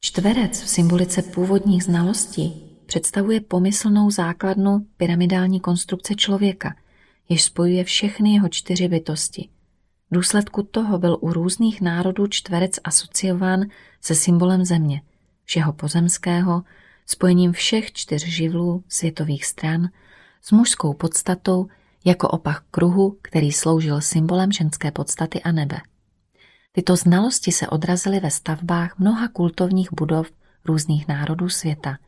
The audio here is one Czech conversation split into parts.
Čtverec v symbolice původních znalostí představuje pomyslnou základnu pyramidální konstrukce člověka, jež spojuje všechny jeho čtyři bytosti. V důsledku toho byl u různých národů čtverec asociován se symbolem země, všeho pozemského, spojením všech čtyř živlů světových stran, s mužskou podstatou jako opak kruhu, který sloužil symbolem ženské podstaty a nebe. Tyto znalosti se odrazily ve stavbách mnoha kultovních budov různých národů světa.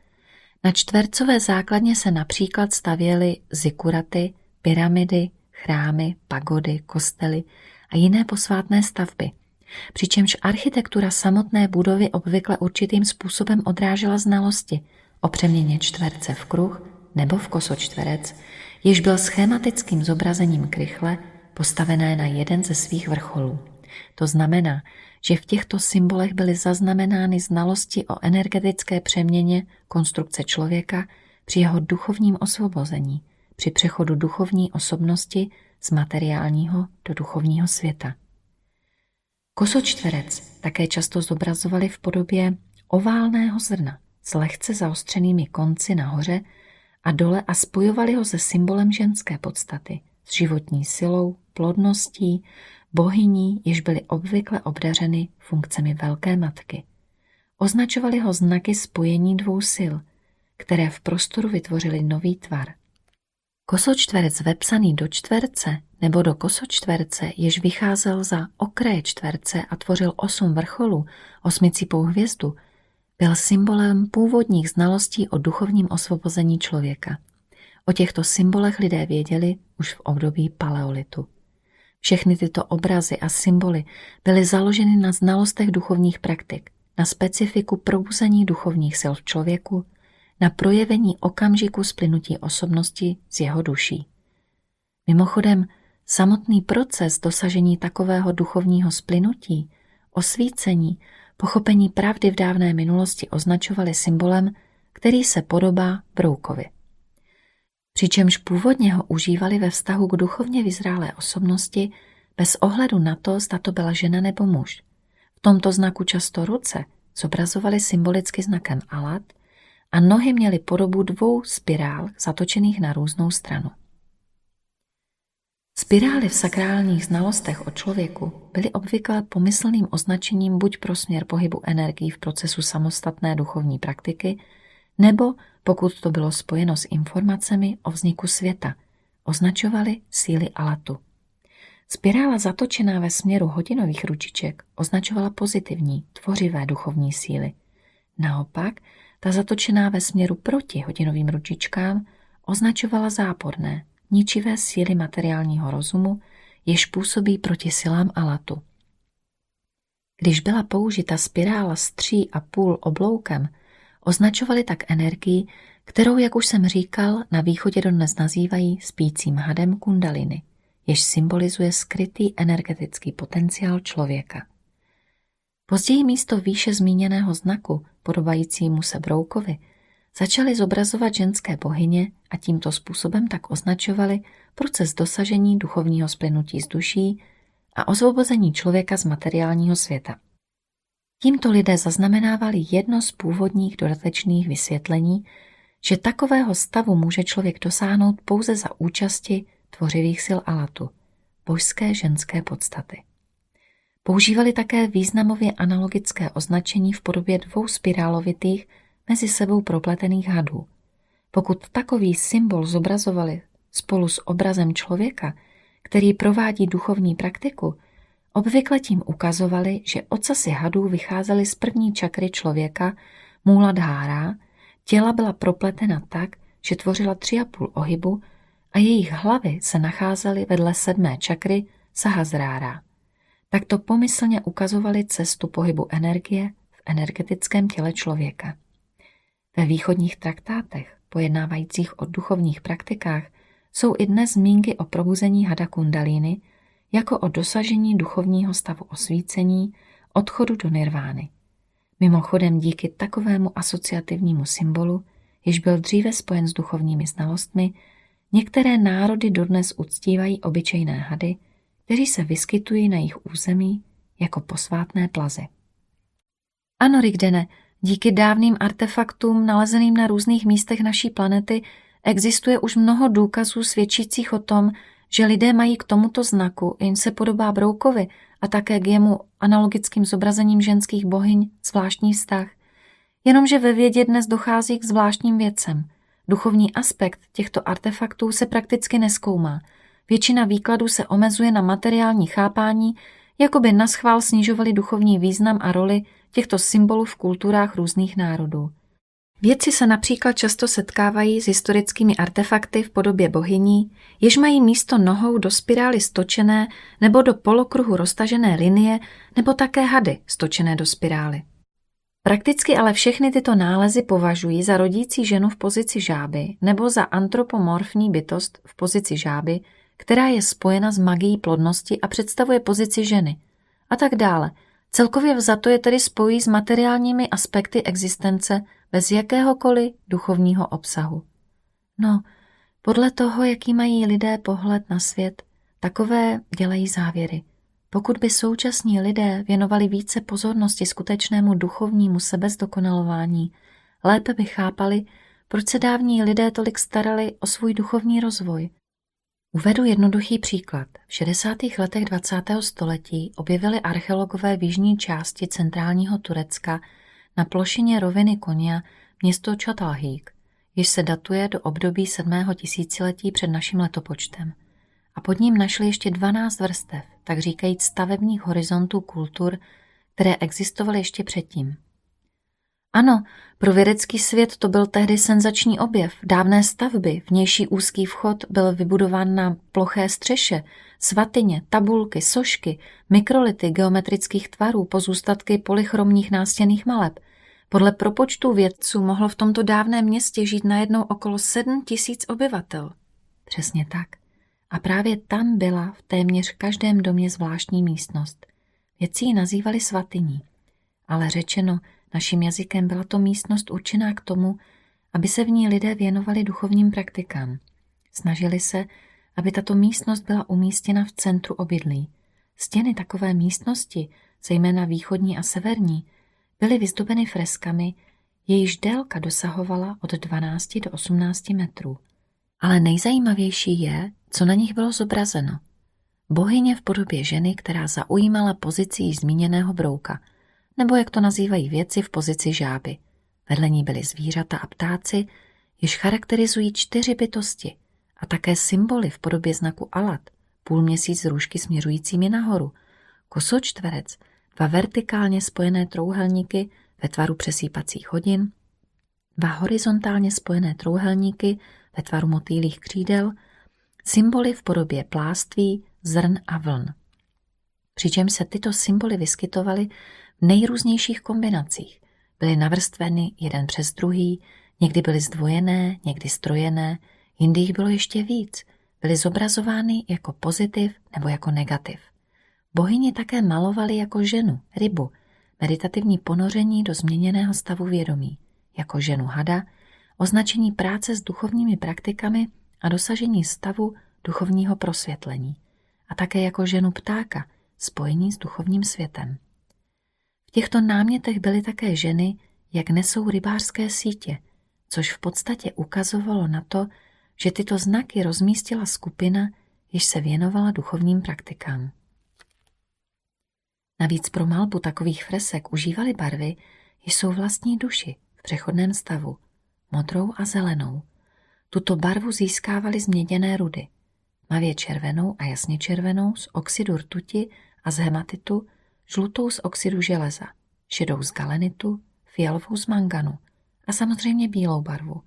Na čtvercové základně se například stavěly zikuraty, pyramidy, chrámy, pagody, kostely a jiné posvátné stavby. Přičemž architektura samotné budovy obvykle určitým způsobem odrážela znalosti o přeměně čtverce v kruh nebo v kosočtverec, jež byl schematickým zobrazením krychle postavené na jeden ze svých vrcholů. To znamená, že v těchto symbolech byly zaznamenány znalosti o energetické přeměně konstrukce člověka při jeho duchovním osvobození, při přechodu duchovní osobnosti z materiálního do duchovního světa. Kosočtverec také často zobrazovali v podobě oválného zrna s lehce zaostřenými konci nahoře a dole a spojovali ho se symbolem ženské podstaty, s životní silou, plodností, bohyní, jež byly obvykle obdařeny funkcemi velké matky. Označovali ho znaky spojení dvou sil, které v prostoru vytvořily nový tvar. Kosočtverec vepsaný do čtverce nebo do kosočtverce, jež vycházel za okraje čtverce a tvořil osm vrcholů, osmicipou hvězdu, byl symbolem původních znalostí o duchovním osvobození člověka. O těchto symbolech lidé věděli už v období paleolitu. Všechny tyto obrazy a symboly byly založeny na znalostech duchovních praktik, na specifiku probuzení duchovních sil v člověku, na projevení okamžiku splynutí osobnosti z jeho duší. Mimochodem, samotný proces dosažení takového duchovního splynutí, osvícení, pochopení pravdy v dávné minulosti označovali symbolem, který se podobá broukovi přičemž původně ho užívali ve vztahu k duchovně vyzrálé osobnosti bez ohledu na to, zda to byla žena nebo muž. V tomto znaku často ruce zobrazovali symbolicky znakem alat a nohy měly podobu dvou spirál zatočených na různou stranu. Spirály v sakrálních znalostech o člověku byly obvykle pomyslným označením buď pro směr pohybu energií v procesu samostatné duchovní praktiky, nebo pokud to bylo spojeno s informacemi o vzniku světa, označovali síly Alatu. Spirála zatočená ve směru hodinových ručiček označovala pozitivní, tvořivé duchovní síly. Naopak, ta zatočená ve směru proti hodinovým ručičkám označovala záporné, ničivé síly materiálního rozumu, jež působí proti silám Alatu. Když byla použita spirála s tří a půl obloukem, Označovali tak energii, kterou, jak už jsem říkal, na východě dodnes nazývají spícím hadem kundaliny, jež symbolizuje skrytý energetický potenciál člověka. Později místo výše zmíněného znaku, podobajícímu se broukovi, začali zobrazovat ženské bohyně a tímto způsobem tak označovali proces dosažení duchovního splynutí z duší a osvobození člověka z materiálního světa. Tímto lidé zaznamenávali jedno z původních dodatečných vysvětlení, že takového stavu může člověk dosáhnout pouze za účasti tvořivých sil Alatu, božské ženské podstaty. Používali také významově analogické označení v podobě dvou spirálovitých mezi sebou propletených hadů. Pokud takový symbol zobrazovali spolu s obrazem člověka, který provádí duchovní praktiku, Obvykle tím ukazovali, že ocasy hadů vycházely z první čakry člověka, Múladhára, těla byla propletena tak, že tvořila tři a půl ohybu a jejich hlavy se nacházely vedle sedmé čakry Sahazrára. Takto pomyslně ukazovali cestu pohybu energie v energetickém těle člověka. Ve východních traktátech, pojednávajících o duchovních praktikách, jsou i dnes zmínky o probuzení hada kundalíny, jako o dosažení duchovního stavu osvícení, odchodu do nirvány. Mimochodem díky takovému asociativnímu symbolu, jež byl dříve spojen s duchovními znalostmi, některé národy dodnes uctívají obyčejné hady, kteří se vyskytují na jejich území jako posvátné plazy. Ano, Rigdene, Díky dávným artefaktům nalezeným na různých místech naší planety existuje už mnoho důkazů svědčících o tom, že lidé mají k tomuto znaku, jen se podobá broukovi a také k jemu analogickým zobrazením ženských bohyň, zvláštní vztah. Jenomže ve vědě dnes dochází k zvláštním věcem. Duchovní aspekt těchto artefaktů se prakticky neskoumá. Většina výkladů se omezuje na materiální chápání, jako by naschvál snižovali duchovní význam a roli těchto symbolů v kulturách různých národů. Vědci se například často setkávají s historickými artefakty v podobě bohyní, jež mají místo nohou do spirály stočené nebo do polokruhu roztažené linie nebo také hady stočené do spirály. Prakticky ale všechny tyto nálezy považují za rodící ženu v pozici žáby nebo za antropomorfní bytost v pozici žáby, která je spojena s magií plodnosti a představuje pozici ženy a tak dále. Celkově vzato je tedy spojí s materiálními aspekty existence bez jakéhokoliv duchovního obsahu. No, podle toho, jaký mají lidé pohled na svět, takové dělají závěry. Pokud by současní lidé věnovali více pozornosti skutečnému duchovnímu sebezdokonalování, lépe by chápali, proč se dávní lidé tolik starali o svůj duchovní rozvoj. Uvedu jednoduchý příklad. V 60. letech 20. století objevili archeologové v jižní části centrálního Turecka na plošině roviny Konia město Čatalhík, jež se datuje do období 7. tisíciletí před naším letopočtem. A pod ním našli ještě 12 vrstev, tak říkajíc stavebních horizontů kultur, které existovaly ještě předtím. Ano, pro vědecký svět to byl tehdy senzační objev. Dávné stavby, vnější úzký vchod byl vybudován na ploché střeše, svatyně, tabulky, sošky, mikrolity geometrických tvarů, pozůstatky polychromních nástěnných maleb. Podle propočtů vědců mohlo v tomto dávném městě žít najednou okolo sedm tisíc obyvatel. Přesně tak. A právě tam byla v téměř každém domě zvláštní místnost. Vědci ji nazývali svatyní. Ale řečeno, Naším jazykem byla to místnost určená k tomu, aby se v ní lidé věnovali duchovním praktikám. Snažili se, aby tato místnost byla umístěna v centru obydlí. Stěny takové místnosti, zejména východní a severní, byly vyzdobeny freskami, jejíž délka dosahovala od 12 do 18 metrů. Ale nejzajímavější je, co na nich bylo zobrazeno. Bohyně v podobě ženy, která zaujímala pozici již zmíněného brouka – nebo jak to nazývají věci v pozici žáby. Vedle ní byly zvířata a ptáci, jež charakterizují čtyři bytosti a také symboly v podobě znaku alat, půlměsíc z růžky směřujícími nahoru, kosočtverec, dva vertikálně spojené trouhelníky ve tvaru přesýpacích hodin, dva horizontálně spojené trouhelníky ve tvaru motýlých křídel, symboly v podobě pláství, zrn a vln. Přičemž se tyto symboly vyskytovaly nejrůznějších kombinacích. Byly navrstveny jeden přes druhý, někdy byly zdvojené, někdy strojené, jindy jich bylo ještě víc. Byly zobrazovány jako pozitiv nebo jako negativ. Bohyni také malovali jako ženu, rybu, meditativní ponoření do změněného stavu vědomí, jako ženu hada, označení práce s duchovními praktikami a dosažení stavu duchovního prosvětlení, a také jako ženu ptáka, spojení s duchovním světem. V těchto námětech byly také ženy, jak nesou rybářské sítě, což v podstatě ukazovalo na to, že tyto znaky rozmístila skupina, jež se věnovala duchovním praktikám. Navíc pro malbu takových fresek užívali barvy, jsou vlastní duši v přechodném stavu, modrou a zelenou. Tuto barvu získávali z měděné rudy, mavě červenou a jasně červenou z oxidu rtuti a z hematitu, žlutou z oxidu železa, šedou z galenitu, fialovou z manganu a samozřejmě bílou barvu.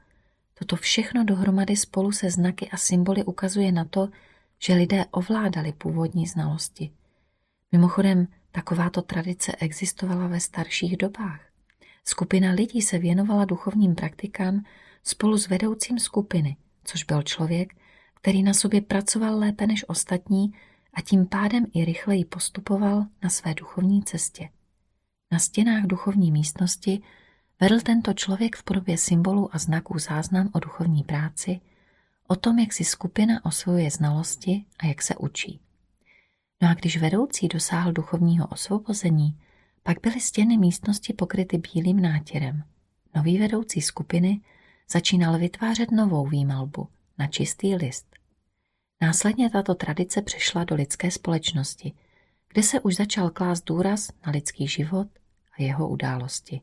Toto všechno dohromady spolu se znaky a symboly ukazuje na to, že lidé ovládali původní znalosti. Mimochodem, takováto tradice existovala ve starších dobách. Skupina lidí se věnovala duchovním praktikám spolu s vedoucím skupiny, což byl člověk, který na sobě pracoval lépe než ostatní a tím pádem i rychleji postupoval na své duchovní cestě. Na stěnách duchovní místnosti vedl tento člověk v podobě symbolů a znaků záznam o duchovní práci, o tom, jak si skupina osvojuje znalosti a jak se učí. No a když vedoucí dosáhl duchovního osvobození, Pak byly stěny místnosti pokryty bílým nátěrem. Nový vedoucí skupiny začínal vytvářet novou výmalbu na čistý list. Následně tato tradice přešla do lidské společnosti, kde se už začal klást důraz na lidský život a jeho události.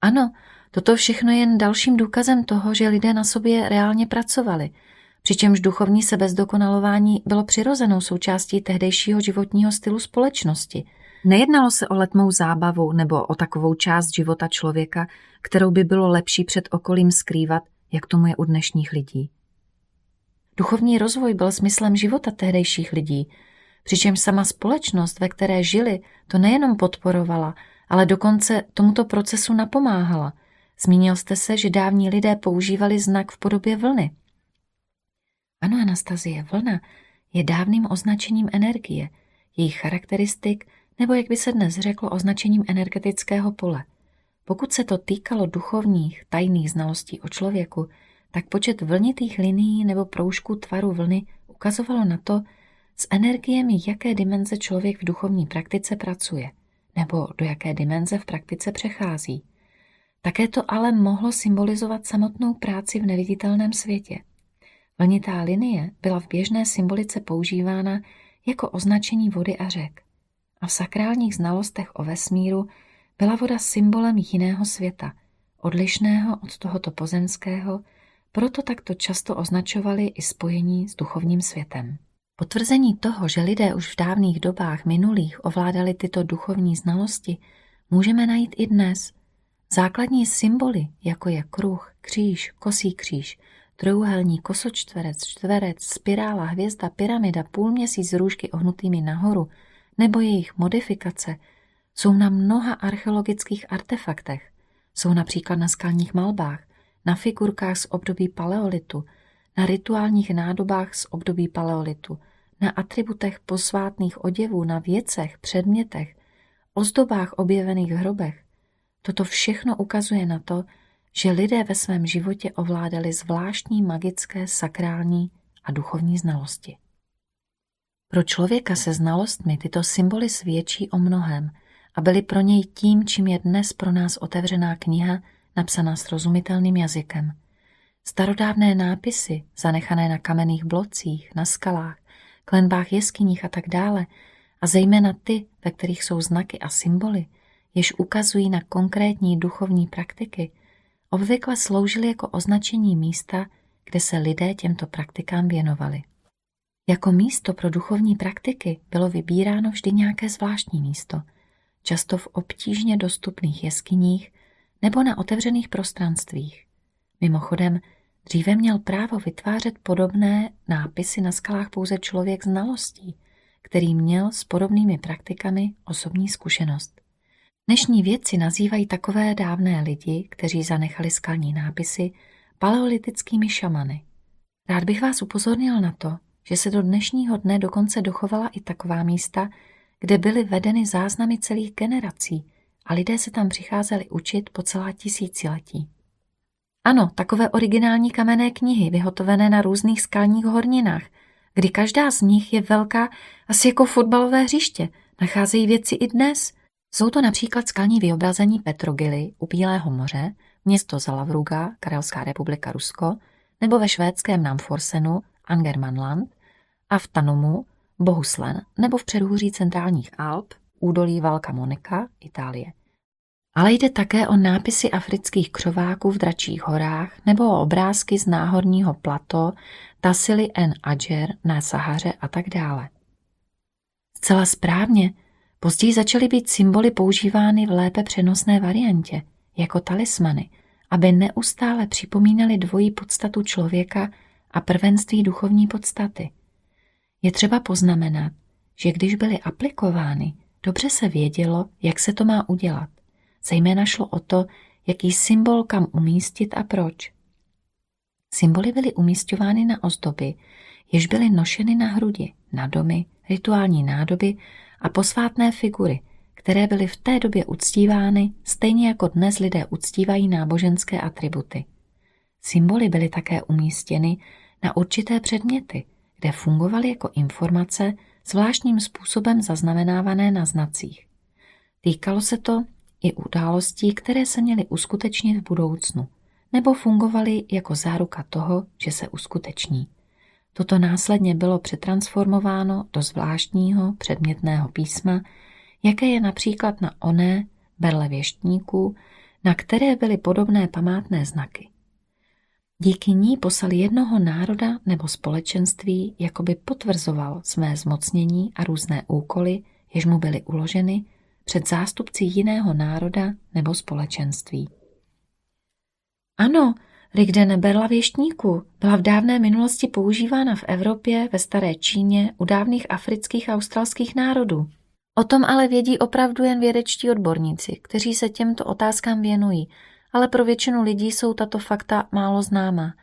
Ano, toto všechno je jen dalším důkazem toho, že lidé na sobě reálně pracovali, přičemž duchovní sebezdokonalování bylo přirozenou součástí tehdejšího životního stylu společnosti. Nejednalo se o letmou zábavu nebo o takovou část života člověka, kterou by bylo lepší před okolím skrývat, jak tomu je u dnešních lidí. Duchovní rozvoj byl smyslem života tehdejších lidí, přičemž sama společnost, ve které žili, to nejenom podporovala, ale dokonce tomuto procesu napomáhala. Zmínil jste se, že dávní lidé používali znak v podobě vlny. Ano, Anastazie, vlna je dávným označením energie, jejich charakteristik, nebo jak by se dnes řeklo, označením energetického pole. Pokud se to týkalo duchovních, tajných znalostí o člověku, tak počet vlnitých linií nebo proužků tvaru vlny ukazovalo na to, s energiemi jaké dimenze člověk v duchovní praktice pracuje, nebo do jaké dimenze v praktice přechází. Také to ale mohlo symbolizovat samotnou práci v neviditelném světě. Vlnitá linie byla v běžné symbolice používána jako označení vody a řek. A v sakrálních znalostech o vesmíru byla voda symbolem jiného světa, odlišného od tohoto pozemského, proto takto často označovali i spojení s duchovním světem. Potvrzení toho, že lidé už v dávných dobách minulých ovládali tyto duchovní znalosti, můžeme najít i dnes. Základní symboly, jako je kruh, kříž, kosí kříž, trojuhelník, kosočtverec, čtverec, spirála, hvězda, pyramida, půlměsíc s růžky ohnutými nahoru, nebo jejich modifikace, jsou na mnoha archeologických artefaktech. Jsou například na skalních malbách, na figurkách z období paleolitu, na rituálních nádobách z období paleolitu, na atributech posvátných oděvů, na věcech, předmětech, ozdobách objevených hrobech. Toto všechno ukazuje na to, že lidé ve svém životě ovládali zvláštní magické, sakrální a duchovní znalosti. Pro člověka se znalostmi tyto symboly svědčí o mnohem a byly pro něj tím, čím je dnes pro nás otevřená kniha, napsaná srozumitelným jazykem. Starodávné nápisy, zanechané na kamenných blocích, na skalách, klenbách jeskyních a tak dále, a zejména ty, ve kterých jsou znaky a symboly, jež ukazují na konkrétní duchovní praktiky, obvykle sloužily jako označení místa, kde se lidé těmto praktikám věnovali. Jako místo pro duchovní praktiky bylo vybíráno vždy nějaké zvláštní místo, často v obtížně dostupných jeskyních nebo na otevřených prostranstvích. Mimochodem, dříve měl právo vytvářet podobné nápisy na skalách pouze člověk znalostí, který měl s podobnými praktikami osobní zkušenost. Dnešní vědci nazývají takové dávné lidi, kteří zanechali skalní nápisy, paleolitickými šamany. Rád bych vás upozornil na to, že se do dnešního dne dokonce dochovala i taková místa, kde byly vedeny záznamy celých generací a lidé se tam přicházeli učit po celá tisíciletí. Ano, takové originální kamenné knihy, vyhotovené na různých skalních horninách, kdy každá z nich je velká asi jako fotbalové hřiště, nacházejí věci i dnes. Jsou to například skalní vyobrazení Petrogily u Bílého moře, město Zalavruga, Karelská republika Rusko, nebo ve švédském Namforsenu, Angermanland, a v Tanumu, Bohuslen nebo v předhůří centrálních Alp, údolí Valka Monika, Itálie. Ale jde také o nápisy afrických křováků v Dračích horách nebo o obrázky z náhorního plato Tassili en Adjer na Sahaře a tak dále. Zcela správně, později začaly být symboly používány v lépe přenosné variantě, jako talismany, aby neustále připomínali dvojí podstatu člověka a prvenství duchovní podstaty. Je třeba poznamenat, že když byly aplikovány, dobře se vědělo, jak se to má udělat. Zejména šlo o to, jaký symbol kam umístit a proč. Symboly byly umístěvány na ozdoby, jež byly nošeny na hrudi, na domy, rituální nádoby a posvátné figury, které byly v té době uctívány stejně jako dnes lidé uctívají náboženské atributy. Symboly byly také umístěny na určité předměty, kde fungovaly jako informace zvláštním způsobem zaznamenávané na znacích. Týkalo se to i událostí, které se měly uskutečnit v budoucnu, nebo fungovaly jako záruka toho, že se uskuteční. Toto následně bylo přetransformováno do zvláštního předmětného písma, jaké je například na oné berle věštníků, na které byly podobné památné znaky. Díky ní poslal jednoho národa nebo společenství, jakoby potvrzoval své zmocnění a různé úkoly, jež mu byly uloženy před zástupci jiného národa nebo společenství. Ano, Rigdene berla věštníku byla v dávné minulosti používána v Evropě, ve staré Číně, u dávných afrických a australských národů. O tom ale vědí opravdu jen vědečtí odborníci, kteří se těmto otázkám věnují, ale pro většinu lidí jsou tato fakta málo známá.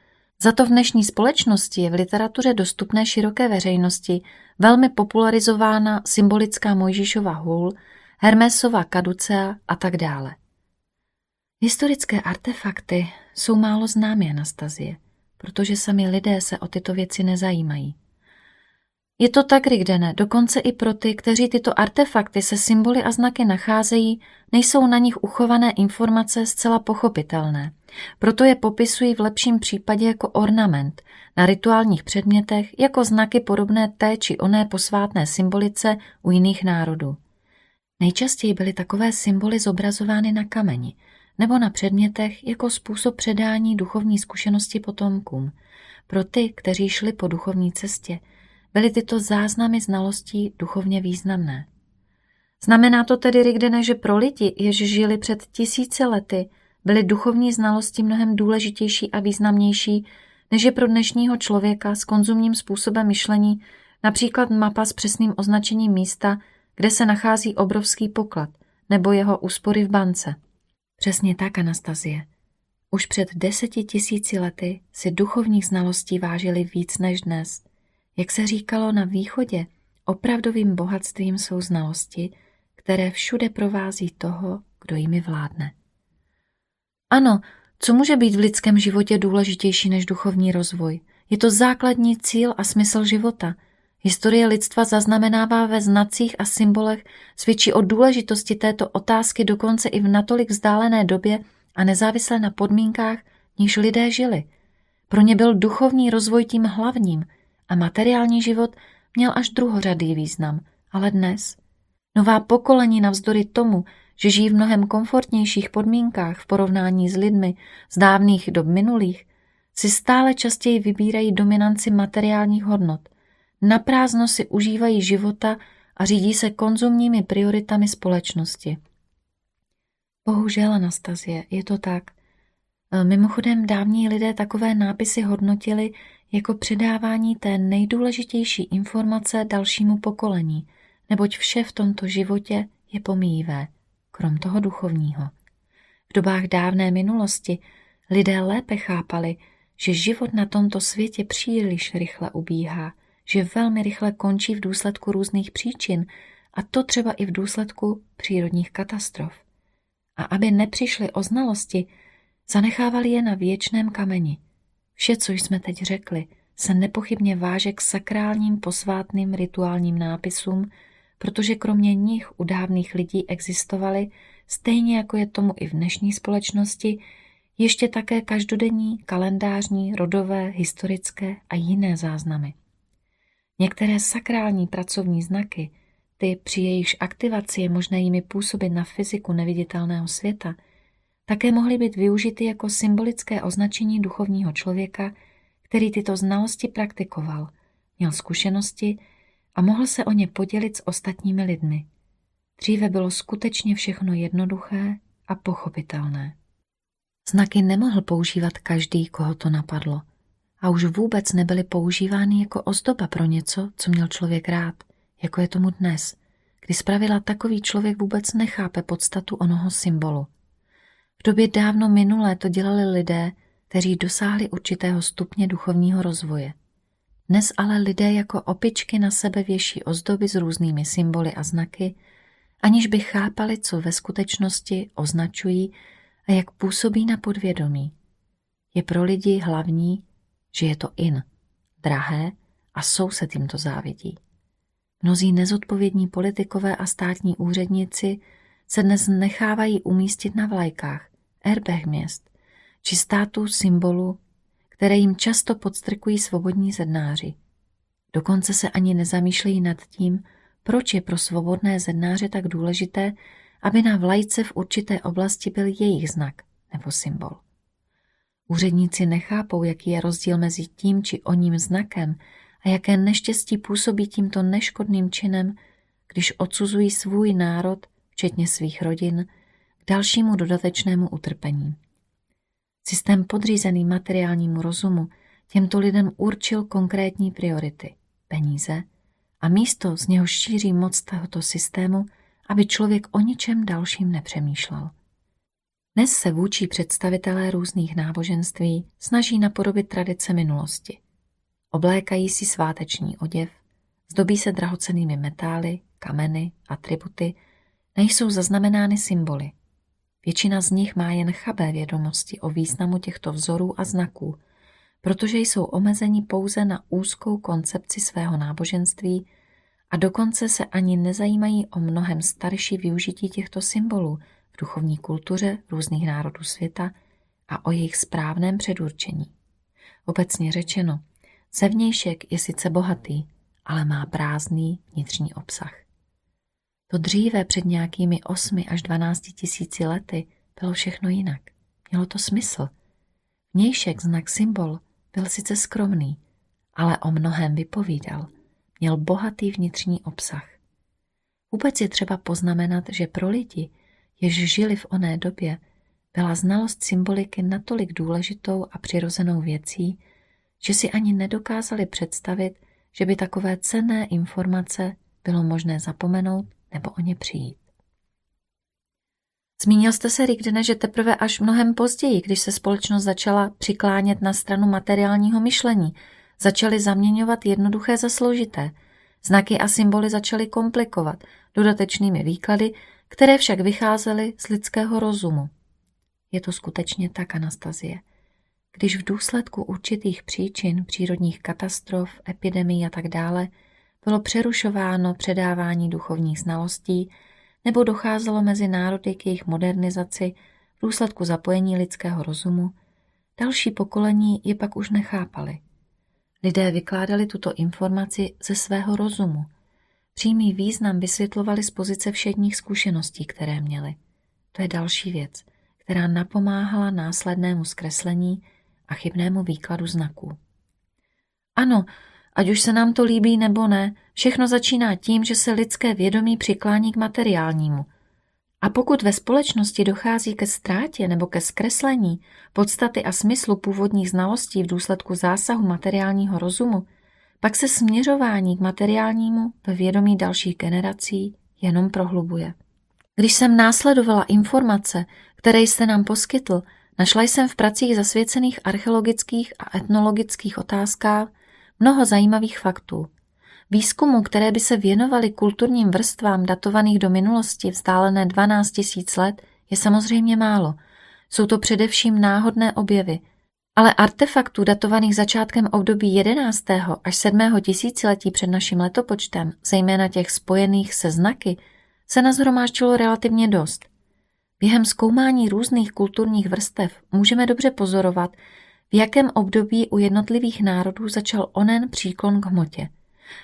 Za to v dnešní společnosti je v literatuře dostupné široké veřejnosti velmi popularizována symbolická Mojžíšova hůl, Hermesova kaducea a tak dále. Historické artefakty jsou málo známé Anastazie, protože sami lidé se o tyto věci nezajímají. Je to tak, Rigdene, dokonce i pro ty, kteří tyto artefakty se symboly a znaky nacházejí, nejsou na nich uchované informace zcela pochopitelné. Proto je popisují v lepším případě jako ornament, na rituálních předmětech jako znaky podobné té či oné posvátné symbolice u jiných národů. Nejčastěji byly takové symboly zobrazovány na kameni nebo na předmětech jako způsob předání duchovní zkušenosti potomkům. Pro ty, kteří šli po duchovní cestě, byly tyto záznamy znalostí duchovně významné. Znamená to tedy, Rigdene, že pro lidi, jež žili před tisíce lety, byly duchovní znalosti mnohem důležitější a významnější, než je pro dnešního člověka s konzumním způsobem myšlení například mapa s přesným označením místa, kde se nachází obrovský poklad, nebo jeho úspory v bance. Přesně tak, Anastazie. Už před deseti tisíci lety si duchovních znalostí vážili víc než dnes. Jak se říkalo na východě, opravdovým bohatstvím jsou znalosti, které všude provází toho, kdo jimi vládne. Ano, co může být v lidském životě důležitější než duchovní rozvoj? Je to základní cíl a smysl života. Historie lidstva zaznamenává ve znacích a symbolech, svědčí o důležitosti této otázky dokonce i v natolik vzdálené době a nezávisle na podmínkách, níž lidé žili. Pro ně byl duchovní rozvoj tím hlavním a materiální život měl až druhořadý význam, ale dnes nová pokolení navzdory tomu, že žijí v mnohem komfortnějších podmínkách v porovnání s lidmi z dávných dob minulých, si stále častěji vybírají dominanci materiálních hodnot. Naprázdno si užívají života a řídí se konzumními prioritami společnosti. Bohužel, Anastazie, je to tak. E, mimochodem dávní lidé takové nápisy hodnotili jako předávání té nejdůležitější informace dalšímu pokolení, neboť vše v tomto životě je pomíjivé krom toho duchovního. V dobách dávné minulosti lidé lépe chápali, že život na tomto světě příliš rychle ubíhá, že velmi rychle končí v důsledku různých příčin, a to třeba i v důsledku přírodních katastrof. A aby nepřišli o znalosti, zanechávali je na věčném kameni. Vše, co jsme teď řekli, se nepochybně váže k sakrálním posvátným rituálním nápisům, protože kromě nich u dávných lidí existovaly, stejně jako je tomu i v dnešní společnosti, ještě také každodenní, kalendářní, rodové, historické a jiné záznamy. Některé sakrální pracovní znaky, ty při jejichž aktivaci je možné jimi působit na fyziku neviditelného světa, také mohly být využity jako symbolické označení duchovního člověka, který tyto znalosti praktikoval, měl zkušenosti a mohl se o ně podělit s ostatními lidmi. Dříve bylo skutečně všechno jednoduché a pochopitelné. Znaky nemohl používat každý, koho to napadlo. A už vůbec nebyly používány jako ozdoba pro něco, co měl člověk rád, jako je tomu dnes, kdy zpravila takový člověk vůbec nechápe podstatu onoho symbolu. V době dávno minulé to dělali lidé, kteří dosáhli určitého stupně duchovního rozvoje – dnes ale lidé jako opičky na sebe věší ozdoby s různými symboly a znaky, aniž by chápali, co ve skutečnosti označují a jak působí na podvědomí. Je pro lidi hlavní, že je to in, drahé a soused tímto závidí. Mnozí nezodpovědní politikové a státní úředníci se dnes nechávají umístit na vlajkách, erbech měst či států symbolu, které jim často podstrkují svobodní zednáři. Dokonce se ani nezamýšlejí nad tím, proč je pro svobodné zednáře tak důležité, aby na vlajce v určité oblasti byl jejich znak nebo symbol. Úředníci nechápou, jaký je rozdíl mezi tím či oním znakem a jaké neštěstí působí tímto neškodným činem, když odsuzují svůj národ, včetně svých rodin, k dalšímu dodatečnému utrpení. Systém podřízený materiálnímu rozumu těmto lidem určil konkrétní priority, peníze a místo, z něho šíří moc tohoto systému, aby člověk o ničem dalším nepřemýšlel. Dnes se vůči představitelé různých náboženství snaží napodobit tradice minulosti. Oblékají si sváteční oděv, zdobí se drahocenými metály, kameny, atributy, nejsou zaznamenány symboly. Většina z nich má jen chabé vědomosti o významu těchto vzorů a znaků, protože jsou omezeni pouze na úzkou koncepci svého náboženství a dokonce se ani nezajímají o mnohem starší využití těchto symbolů v duchovní kultuře různých národů světa a o jejich správném předurčení. Obecně řečeno, zevnějšek je sice bohatý, ale má prázdný vnitřní obsah. To dříve před nějakými osmi až dvanácti tisíci lety bylo všechno jinak. Mělo to smysl. Vnějšek znak symbol byl sice skromný, ale o mnohem vypovídal. Měl bohatý vnitřní obsah. Vůbec je třeba poznamenat, že pro lidi, jež žili v oné době, byla znalost symboliky natolik důležitou a přirozenou věcí, že si ani nedokázali představit, že by takové cenné informace bylo možné zapomenout nebo o ně přijít. Zmínil jste se, Rigdene, že teprve až mnohem později, když se společnost začala přiklánět na stranu materiálního myšlení, začaly zaměňovat jednoduché za složité. Znaky a symboly začaly komplikovat dodatečnými výklady, které však vycházely z lidského rozumu. Je to skutečně tak, Anastazie. Když v důsledku určitých příčin, přírodních katastrof, epidemií a tak dále, bylo přerušováno předávání duchovních znalostí nebo docházelo mezi národy k jejich modernizaci v důsledku zapojení lidského rozumu, další pokolení je pak už nechápali. Lidé vykládali tuto informaci ze svého rozumu. Přímý význam vysvětlovali z pozice všedních zkušeností, které měli. To je další věc, která napomáhala následnému zkreslení a chybnému výkladu znaků. Ano, Ať už se nám to líbí nebo ne, všechno začíná tím, že se lidské vědomí přiklání k materiálnímu. A pokud ve společnosti dochází ke ztrátě nebo ke zkreslení podstaty a smyslu původních znalostí v důsledku zásahu materiálního rozumu, pak se směřování k materiálnímu ve vědomí dalších generací jenom prohlubuje. Když jsem následovala informace, které jste nám poskytl, našla jsem v pracích zasvěcených archeologických a etnologických otázkách mnoho zajímavých faktů. Výzkumů, které by se věnovaly kulturním vrstvám datovaných do minulosti vzdálené 12 tisíc let, je samozřejmě málo. Jsou to především náhodné objevy, ale artefaktů datovaných začátkem období 11. až 7. tisíciletí před naším letopočtem, zejména těch spojených se znaky, se nazhromáždilo relativně dost. Během zkoumání různých kulturních vrstev můžeme dobře pozorovat, v jakém období u jednotlivých národů začal onen příklon k hmotě.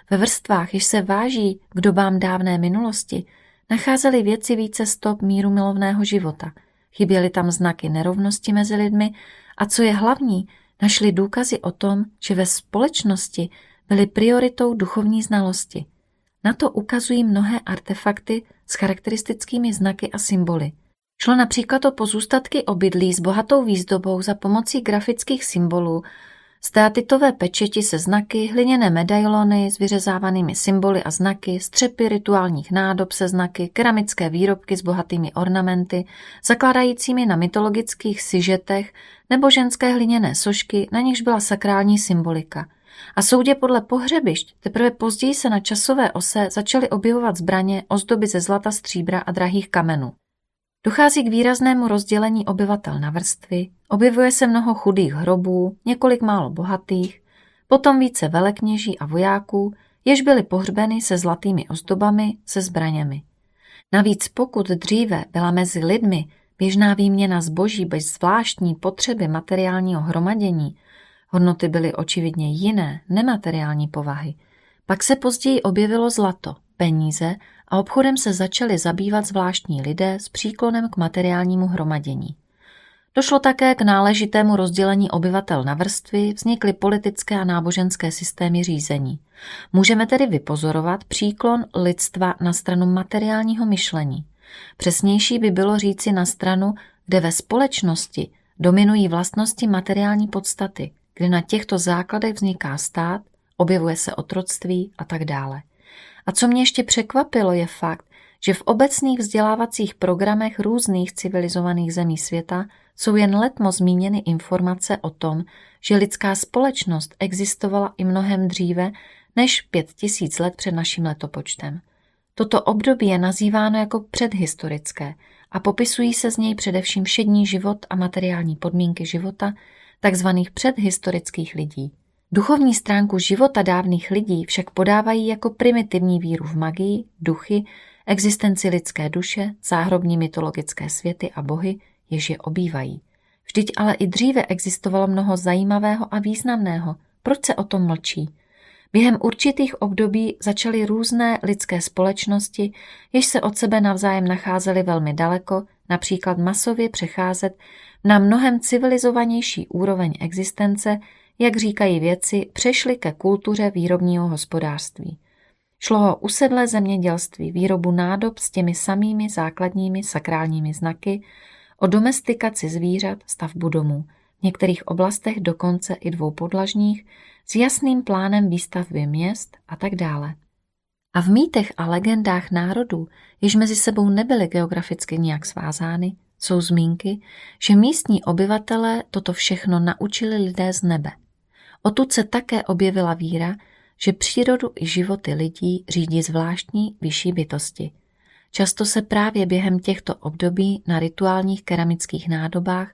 Ve vrstvách, jež se váží k dobám dávné minulosti, nacházeli věci více stop míru milovného života. Chyběly tam znaky nerovnosti mezi lidmi a co je hlavní, našli důkazy o tom, že ve společnosti byly prioritou duchovní znalosti. Na to ukazují mnohé artefakty s charakteristickými znaky a symboly. Šlo například o pozůstatky obydlí s bohatou výzdobou za pomocí grafických symbolů, státytové pečeti se znaky, hliněné medailony s vyřezávanými symboly a znaky, střepy rituálních nádob se znaky, keramické výrobky s bohatými ornamenty, zakládajícími na mytologických sižetech nebo ženské hliněné sošky, na nichž byla sakrální symbolika. A soudě podle pohřebišť teprve později se na časové ose začaly objevovat zbraně, ozdoby ze zlata, stříbra a drahých kamenů. Dochází k výraznému rozdělení obyvatel na vrstvy, objevuje se mnoho chudých hrobů, několik málo bohatých, potom více velekněží a vojáků, jež byli pohřbeny se zlatými ozdobami, se zbraněmi. Navíc pokud dříve byla mezi lidmi běžná výměna zboží bez zvláštní potřeby materiálního hromadění, hodnoty byly očividně jiné, nemateriální povahy, pak se později objevilo zlato, peníze a obchodem se začali zabývat zvláštní lidé s příklonem k materiálnímu hromadění. Došlo také k náležitému rozdělení obyvatel na vrstvy, vznikly politické a náboženské systémy řízení. Můžeme tedy vypozorovat příklon lidstva na stranu materiálního myšlení. Přesnější by bylo říci na stranu, kde ve společnosti dominují vlastnosti materiální podstaty, kde na těchto základech vzniká stát, objevuje se otroctví a tak dále. A co mě ještě překvapilo, je fakt, že v obecných vzdělávacích programech různých civilizovaných zemí světa jsou jen letmo zmíněny informace o tom, že lidská společnost existovala i mnohem dříve než pět tisíc let před naším letopočtem. Toto období je nazýváno jako předhistorické a popisují se z něj především všední život a materiální podmínky života takzvaných předhistorických lidí. Duchovní stránku života dávných lidí však podávají jako primitivní víru v magii, duchy, existenci lidské duše, záhrobní mytologické světy a bohy, jež je obývají. Vždyť ale i dříve existovalo mnoho zajímavého a významného. Proč se o tom mlčí? Během určitých období začaly různé lidské společnosti, jež se od sebe navzájem nacházely velmi daleko, například masově přecházet na mnohem civilizovanější úroveň existence, jak říkají věci, přešly ke kultuře výrobního hospodářství. Šlo o usedlé zemědělství, výrobu nádob s těmi samými základními sakrálními znaky, o domestikaci zvířat, stavbu domů, v některých oblastech dokonce i dvou podlažních, s jasným plánem výstavby měst a tak dále. A v mýtech a legendách národů, jež mezi sebou nebyly geograficky nijak svázány, jsou zmínky, že místní obyvatelé toto všechno naučili lidé z nebe. Otud se také objevila víra, že přírodu i životy lidí řídí zvláštní vyšší bytosti. Často se právě během těchto období na rituálních keramických nádobách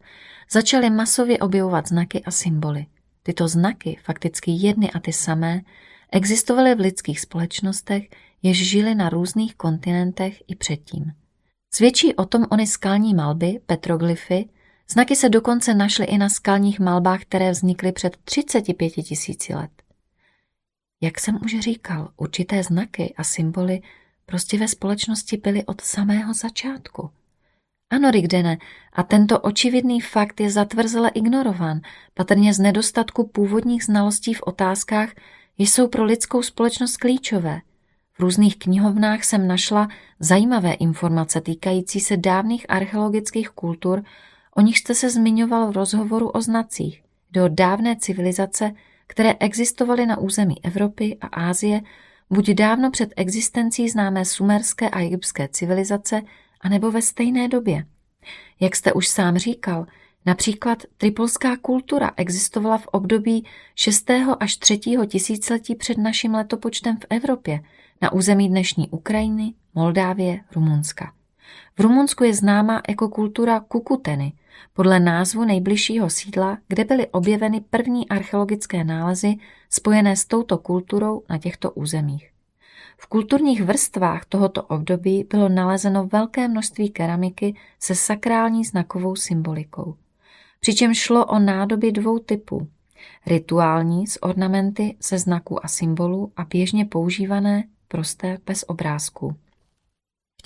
začaly masově objevovat znaky a symboly. Tyto znaky, fakticky jedny a ty samé, existovaly v lidských společnostech, jež žili na různých kontinentech i předtím. Svědčí o tom ony skalní malby, petroglyfy, znaky se dokonce našly i na skalních malbách, které vznikly před 35 tisíci let. Jak jsem už říkal, určité znaky a symboly prostě ve společnosti byly od samého začátku. Ano, Rigdene, a tento očividný fakt je zatvrzele ignorován, patrně z nedostatku původních znalostí v otázkách, jsou pro lidskou společnost klíčové. V různých knihovnách jsem našla zajímavé informace týkající se dávných archeologických kultur, o nich jste se zmiňoval v rozhovoru o znacích. do dávné civilizace, které existovaly na území Evropy a Ázie, buď dávno před existencí známé sumerské a egyptské civilizace, anebo ve stejné době. Jak jste už sám říkal, například tripolská kultura existovala v období 6. až 3. tisíciletí před naším letopočtem v Evropě, na území dnešní Ukrajiny, Moldávie, Rumunska. V Rumunsku je známa jako kultura Kukuteny, podle názvu nejbližšího sídla, kde byly objeveny první archeologické nálezy spojené s touto kulturou na těchto územích. V kulturních vrstvách tohoto období bylo nalezeno velké množství keramiky se sakrální znakovou symbolikou. Přičemž šlo o nádoby dvou typů. Rituální s ornamenty se znaků a symbolů a běžně používané prosté bez obrázků.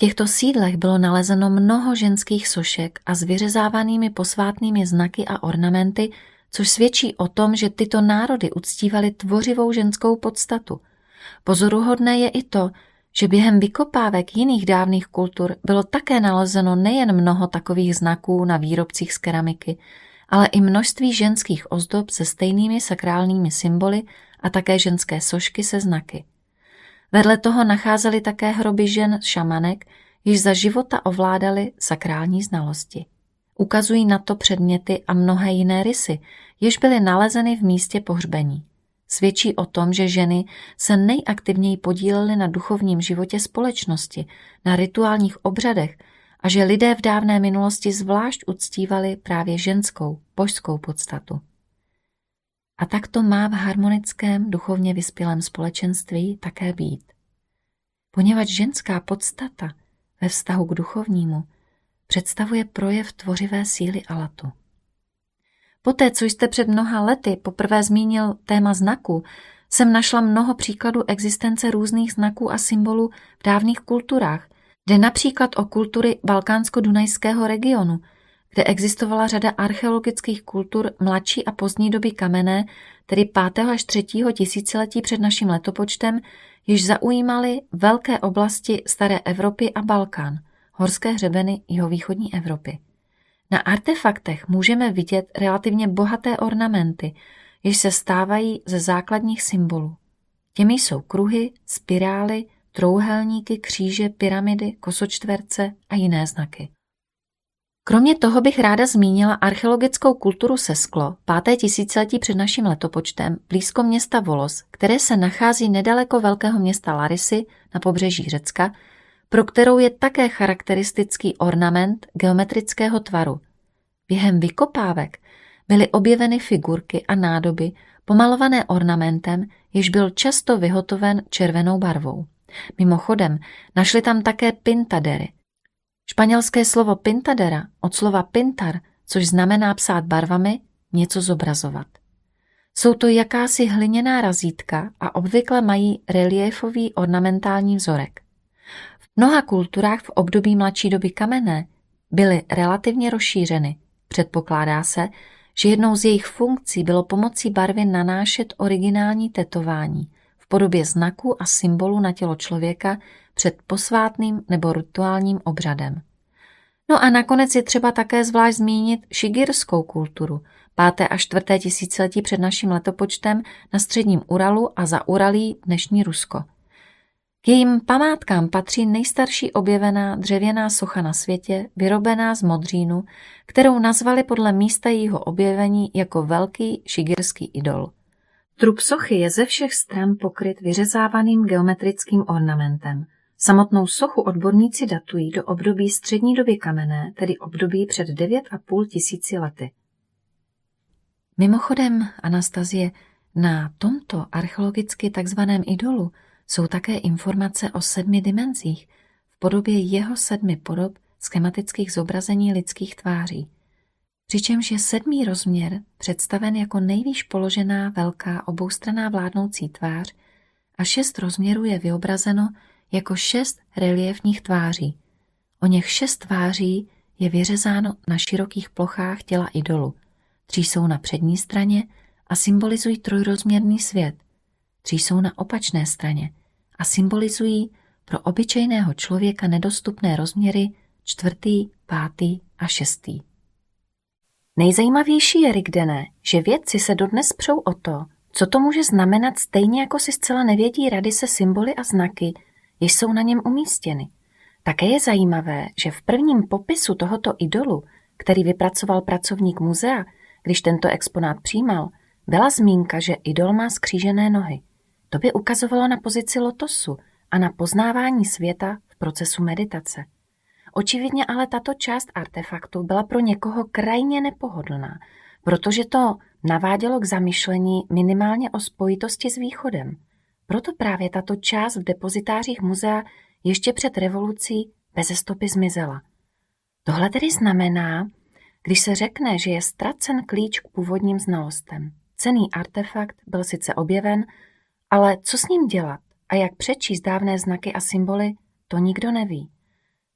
V těchto sídlech bylo nalezeno mnoho ženských sošek a s vyřezávanými posvátnými znaky a ornamenty, což svědčí o tom, že tyto národy uctívaly tvořivou ženskou podstatu – Pozoruhodné je i to, že během vykopávek jiných dávných kultur bylo také nalezeno nejen mnoho takových znaků na výrobcích z keramiky, ale i množství ženských ozdob se stejnými sakrálními symboly a také ženské sošky se znaky. Vedle toho nacházeli také hroby žen šamanek, již za života ovládali sakrální znalosti. Ukazují na to předměty a mnohé jiné rysy, jež byly nalezeny v místě pohřbení svědčí o tom, že ženy se nejaktivněji podílely na duchovním životě společnosti, na rituálních obřadech a že lidé v dávné minulosti zvlášť uctívali právě ženskou, božskou podstatu. A tak to má v harmonickém, duchovně vyspělém společenství také být. Poněvadž ženská podstata ve vztahu k duchovnímu představuje projev tvořivé síly Alatu. Poté, co jste před mnoha lety poprvé zmínil téma znaku, jsem našla mnoho příkladů existence různých znaků a symbolů v dávných kulturách. Jde například o kultury balkánsko-dunajského regionu, kde existovala řada archeologických kultur mladší a pozdní doby kamenné, tedy 5. až 3. tisíciletí před naším letopočtem, již zaujímaly velké oblasti staré Evropy a Balkán, horské hřebeny jihovýchodní Evropy. Na artefaktech můžeme vidět relativně bohaté ornamenty, jež se stávají ze základních symbolů. Těmi jsou kruhy, spirály, trouhelníky, kříže, pyramidy, kosočtverce a jiné znaky. Kromě toho bych ráda zmínila archeologickou kulturu Sesklo, páté tisíciletí před naším letopočtem, blízko města Volos, které se nachází nedaleko velkého města Larisy na pobřeží Řecka, pro kterou je také charakteristický ornament geometrického tvaru. Během vykopávek byly objeveny figurky a nádoby pomalované ornamentem, jež byl často vyhotoven červenou barvou. Mimochodem, našli tam také pintadery. Španělské slovo pintadera od slova pintar, což znamená psát barvami, něco zobrazovat. Jsou to jakási hliněná razítka a obvykle mají reliefový ornamentální vzorek. V mnoha kulturách v období mladší doby kamenné byly relativně rozšířeny. Předpokládá se, že jednou z jejich funkcí bylo pomocí barvy nanášet originální tetování podobě znaků a symbolů na tělo člověka před posvátným nebo rituálním obřadem. No a nakonec je třeba také zvlášť zmínit šigirskou kulturu, páté a čtvrté tisíciletí před naším letopočtem na středním Uralu a za Uralí dnešní Rusko. K jejím památkám patří nejstarší objevená dřevěná socha na světě, vyrobená z modřínu, kterou nazvali podle místa jejího objevení jako velký šigirský idol. Trup sochy je ze všech stran pokryt vyřezávaným geometrickým ornamentem. Samotnou sochu odborníci datují do období střední doby kamenné, tedy období před 9,5 tisíci lety. Mimochodem, Anastazie, na tomto archeologicky takzvaném idolu jsou také informace o sedmi dimenzích v podobě jeho sedmi podob schematických zobrazení lidských tváří. Přičemž je sedmý rozměr představen jako nejvýš položená velká oboustraná vládnoucí tvář a šest rozměrů je vyobrazeno jako šest reliefních tváří. O něch šest tváří je vyřezáno na širokých plochách těla idolu. Tři jsou na přední straně a symbolizují trojrozměrný svět. Tři jsou na opačné straně a symbolizují pro obyčejného člověka nedostupné rozměry čtvrtý, pátý a šestý. Nejzajímavější je, Rigdené, že vědci se dodnes přou o to, co to může znamenat stejně jako si zcela nevědí rady se symboly a znaky, jež jsou na něm umístěny. Také je zajímavé, že v prvním popisu tohoto idolu, který vypracoval pracovník muzea, když tento exponát přijímal, byla zmínka, že idol má skřížené nohy. To by ukazovalo na pozici lotosu a na poznávání světa v procesu meditace. Očividně ale tato část artefaktu byla pro někoho krajně nepohodlná, protože to navádělo k zamyšlení minimálně o spojitosti s východem – proto právě tato část v depozitářích muzea ještě před revolucí bez stopy zmizela. Tohle tedy znamená, když se řekne, že je ztracen klíč k původním znalostem. Cený artefakt byl sice objeven, ale co s ním dělat a jak přečíst dávné znaky a symboly, to nikdo neví.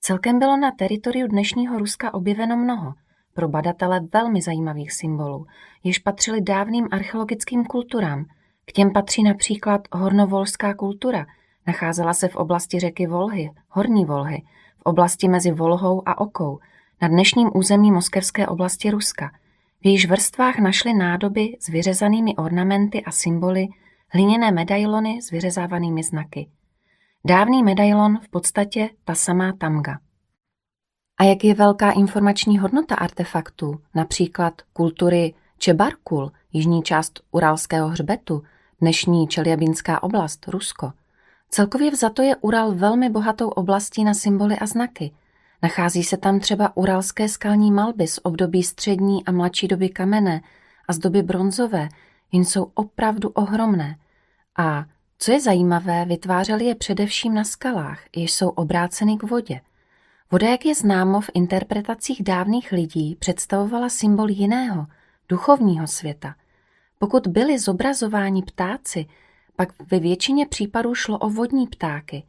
Celkem bylo na teritoriu dnešního Ruska objeveno mnoho, pro badatele velmi zajímavých symbolů, jež patřili dávným archeologickým kulturám – k těm patří například hornovolská kultura. Nacházela se v oblasti řeky Volhy, Horní Volhy, v oblasti mezi Volhou a Okou, na dnešním území moskevské oblasti Ruska. V jejíž vrstvách našly nádoby s vyřezanými ornamenty a symboly, hliněné medailony s vyřezávanými znaky. Dávný medailon v podstatě ta samá tamga. A jak je velká informační hodnota artefaktů, například kultury Čebarkul, jižní část Uralského hřbetu, dnešní Čeliabinská oblast, Rusko. Celkově vzato je Ural velmi bohatou oblastí na symboly a znaky. Nachází se tam třeba uralské skalní malby z období střední a mladší doby kamenné a z doby bronzové, jen jsou opravdu ohromné. A co je zajímavé, vytvářeli je především na skalách, jež jsou obráceny k vodě. Voda, jak je známo v interpretacích dávných lidí, představovala symbol jiného, duchovního světa. Pokud byli zobrazováni ptáci, pak ve většině případů šlo o vodní ptáky.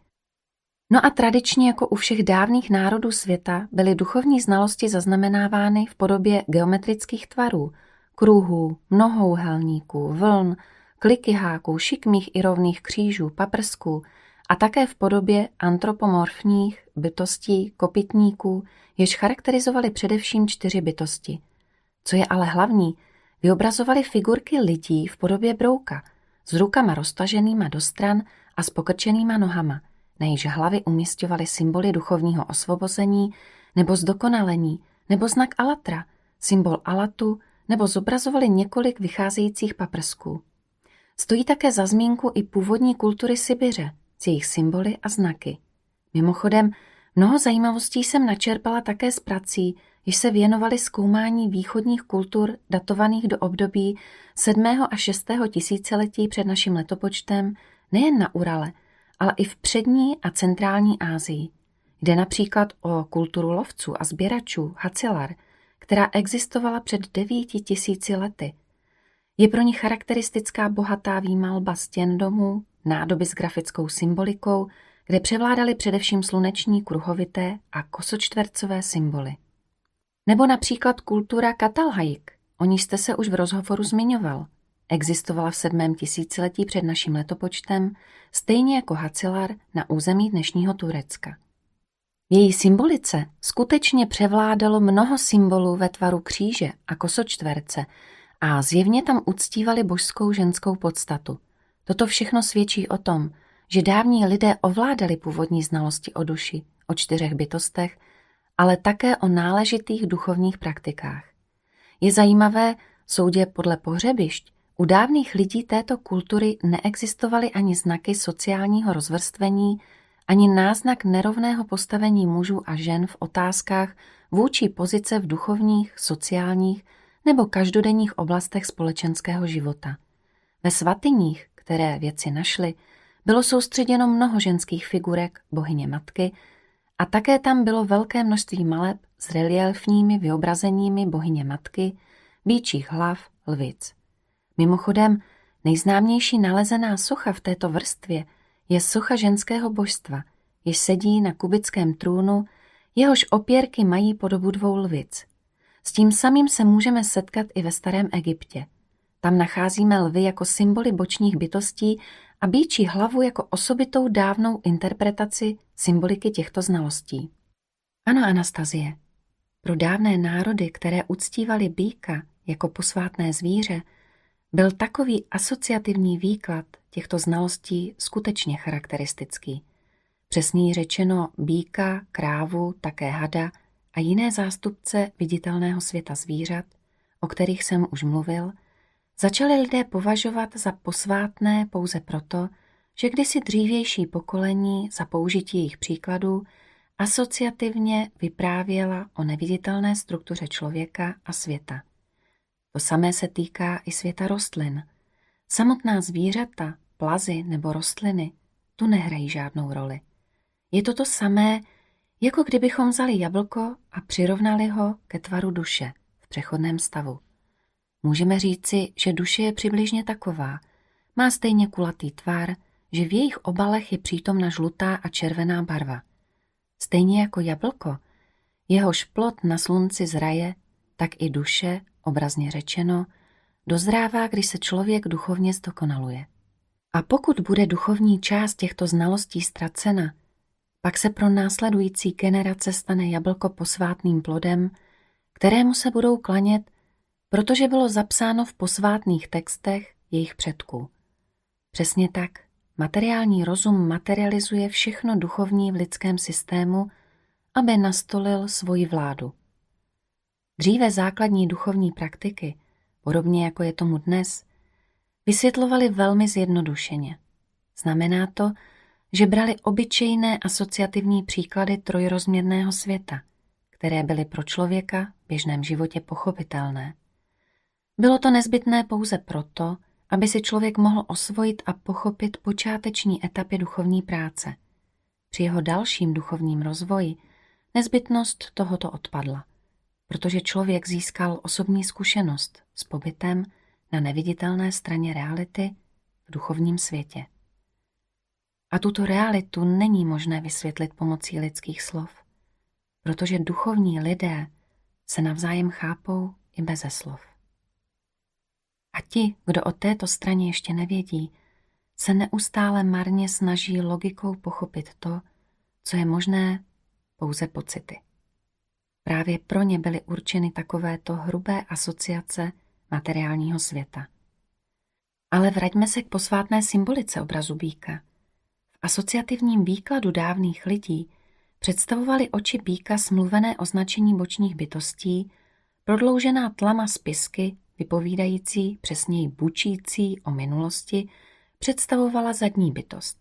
No a tradičně jako u všech dávných národů světa byly duchovní znalosti zaznamenávány v podobě geometrických tvarů, kruhů, mnohouhelníků, vln, klikyháků, šikmých i rovných křížů, paprsků a také v podobě antropomorfních bytostí, kopytníků, jež charakterizovali především čtyři bytosti. Co je ale hlavní, vyobrazovali figurky lidí v podobě brouka, s rukama roztaženýma do stran a s pokrčenýma nohama, na jejíž hlavy umistovali symboly duchovního osvobození nebo zdokonalení, nebo znak alatra, symbol alatu, nebo zobrazovali několik vycházejících paprsků. Stojí také za zmínku i původní kultury Sibiře s jejich symboly a znaky. Mimochodem, mnoho zajímavostí jsem načerpala také z prací, již se věnovali zkoumání východních kultur datovaných do období 7. a 6. tisíciletí před naším letopočtem nejen na Urale, ale i v přední a centrální Asii. Jde například o kulturu lovců a sběračů Hacilar, která existovala před devíti tisíci lety – je pro ní charakteristická bohatá výmalba stěn domů, nádoby s grafickou symbolikou, kde převládaly především sluneční kruhovité a kosočtvercové symboly. Nebo například kultura Katalhajik, o ní jste se už v rozhovoru zmiňoval. Existovala v sedmém tisíciletí před naším letopočtem, stejně jako Hacilar na území dnešního Turecka. V její symbolice skutečně převládalo mnoho symbolů ve tvaru kříže a kosočtverce, a zjevně tam uctívali božskou ženskou podstatu. Toto všechno svědčí o tom, že dávní lidé ovládali původní znalosti o duši, o čtyřech bytostech, ale také o náležitých duchovních praktikách. Je zajímavé, soudě podle pohřebišť, u dávných lidí této kultury neexistovaly ani znaky sociálního rozvrstvení, ani náznak nerovného postavení mužů a žen v otázkách vůči pozice v duchovních, sociálních nebo každodenních oblastech společenského života. Ve svatyních, které věci našly, bylo soustředěno mnoho ženských figurek bohyně matky a také tam bylo velké množství maleb s reliefními vyobrazeními bohyně matky, býčích hlav, lvic. Mimochodem, nejznámější nalezená socha v této vrstvě je socha ženského božstva, jež sedí na kubickém trůnu, jehož opěrky mají podobu dvou lvic – s tím samým se můžeme setkat i ve starém Egyptě. Tam nacházíme lvy jako symboly bočních bytostí a býčí hlavu jako osobitou dávnou interpretaci symboliky těchto znalostí. Ano, Anastazie, pro dávné národy, které uctívali býka jako posvátné zvíře, byl takový asociativní výklad těchto znalostí skutečně charakteristický. Přesněji řečeno býka, krávu, také hada – a jiné zástupce viditelného světa zvířat, o kterých jsem už mluvil, začali lidé považovat za posvátné pouze proto, že kdysi dřívější pokolení za použití jejich příkladů asociativně vyprávěla o neviditelné struktuře člověka a světa. To samé se týká i světa rostlin. Samotná zvířata, plazy nebo rostliny tu nehrají žádnou roli. Je to to samé, jako kdybychom vzali jablko a přirovnali ho ke tvaru duše v přechodném stavu. Můžeme říci, že duše je přibližně taková. Má stejně kulatý tvar, že v jejich obalech je přítomna žlutá a červená barva. Stejně jako jablko, jehož plot na slunci zraje, tak i duše, obrazně řečeno, dozrává, když se člověk duchovně zdokonaluje. A pokud bude duchovní část těchto znalostí ztracena, pak se pro následující generace stane jablko posvátným plodem, kterému se budou klanět, protože bylo zapsáno v posvátných textech jejich předků. Přesně tak, materiální rozum materializuje všechno duchovní v lidském systému, aby nastolil svoji vládu. Dříve základní duchovní praktiky, podobně jako je tomu dnes, vysvětlovali velmi zjednodušeně. Znamená to, že brali obyčejné asociativní příklady trojrozměrného světa, které byly pro člověka v běžném životě pochopitelné. Bylo to nezbytné pouze proto, aby si člověk mohl osvojit a pochopit počáteční etapy duchovní práce. Při jeho dalším duchovním rozvoji nezbytnost tohoto odpadla, protože člověk získal osobní zkušenost s pobytem na neviditelné straně reality v duchovním světě. A tuto realitu není možné vysvětlit pomocí lidských slov, protože duchovní lidé se navzájem chápou i beze slov. A ti, kdo o této straně ještě nevědí, se neustále marně snaží logikou pochopit to, co je možné pouze pocity. Právě pro ně byly určeny takovéto hrubé asociace materiálního světa. Ale vraťme se k posvátné symbolice obrazu býka. Asociativním výkladu dávných lidí představovaly oči býka smluvené označení bočních bytostí, prodloužená tlama spisky, vypovídající, přesněji bučící o minulosti, představovala zadní bytost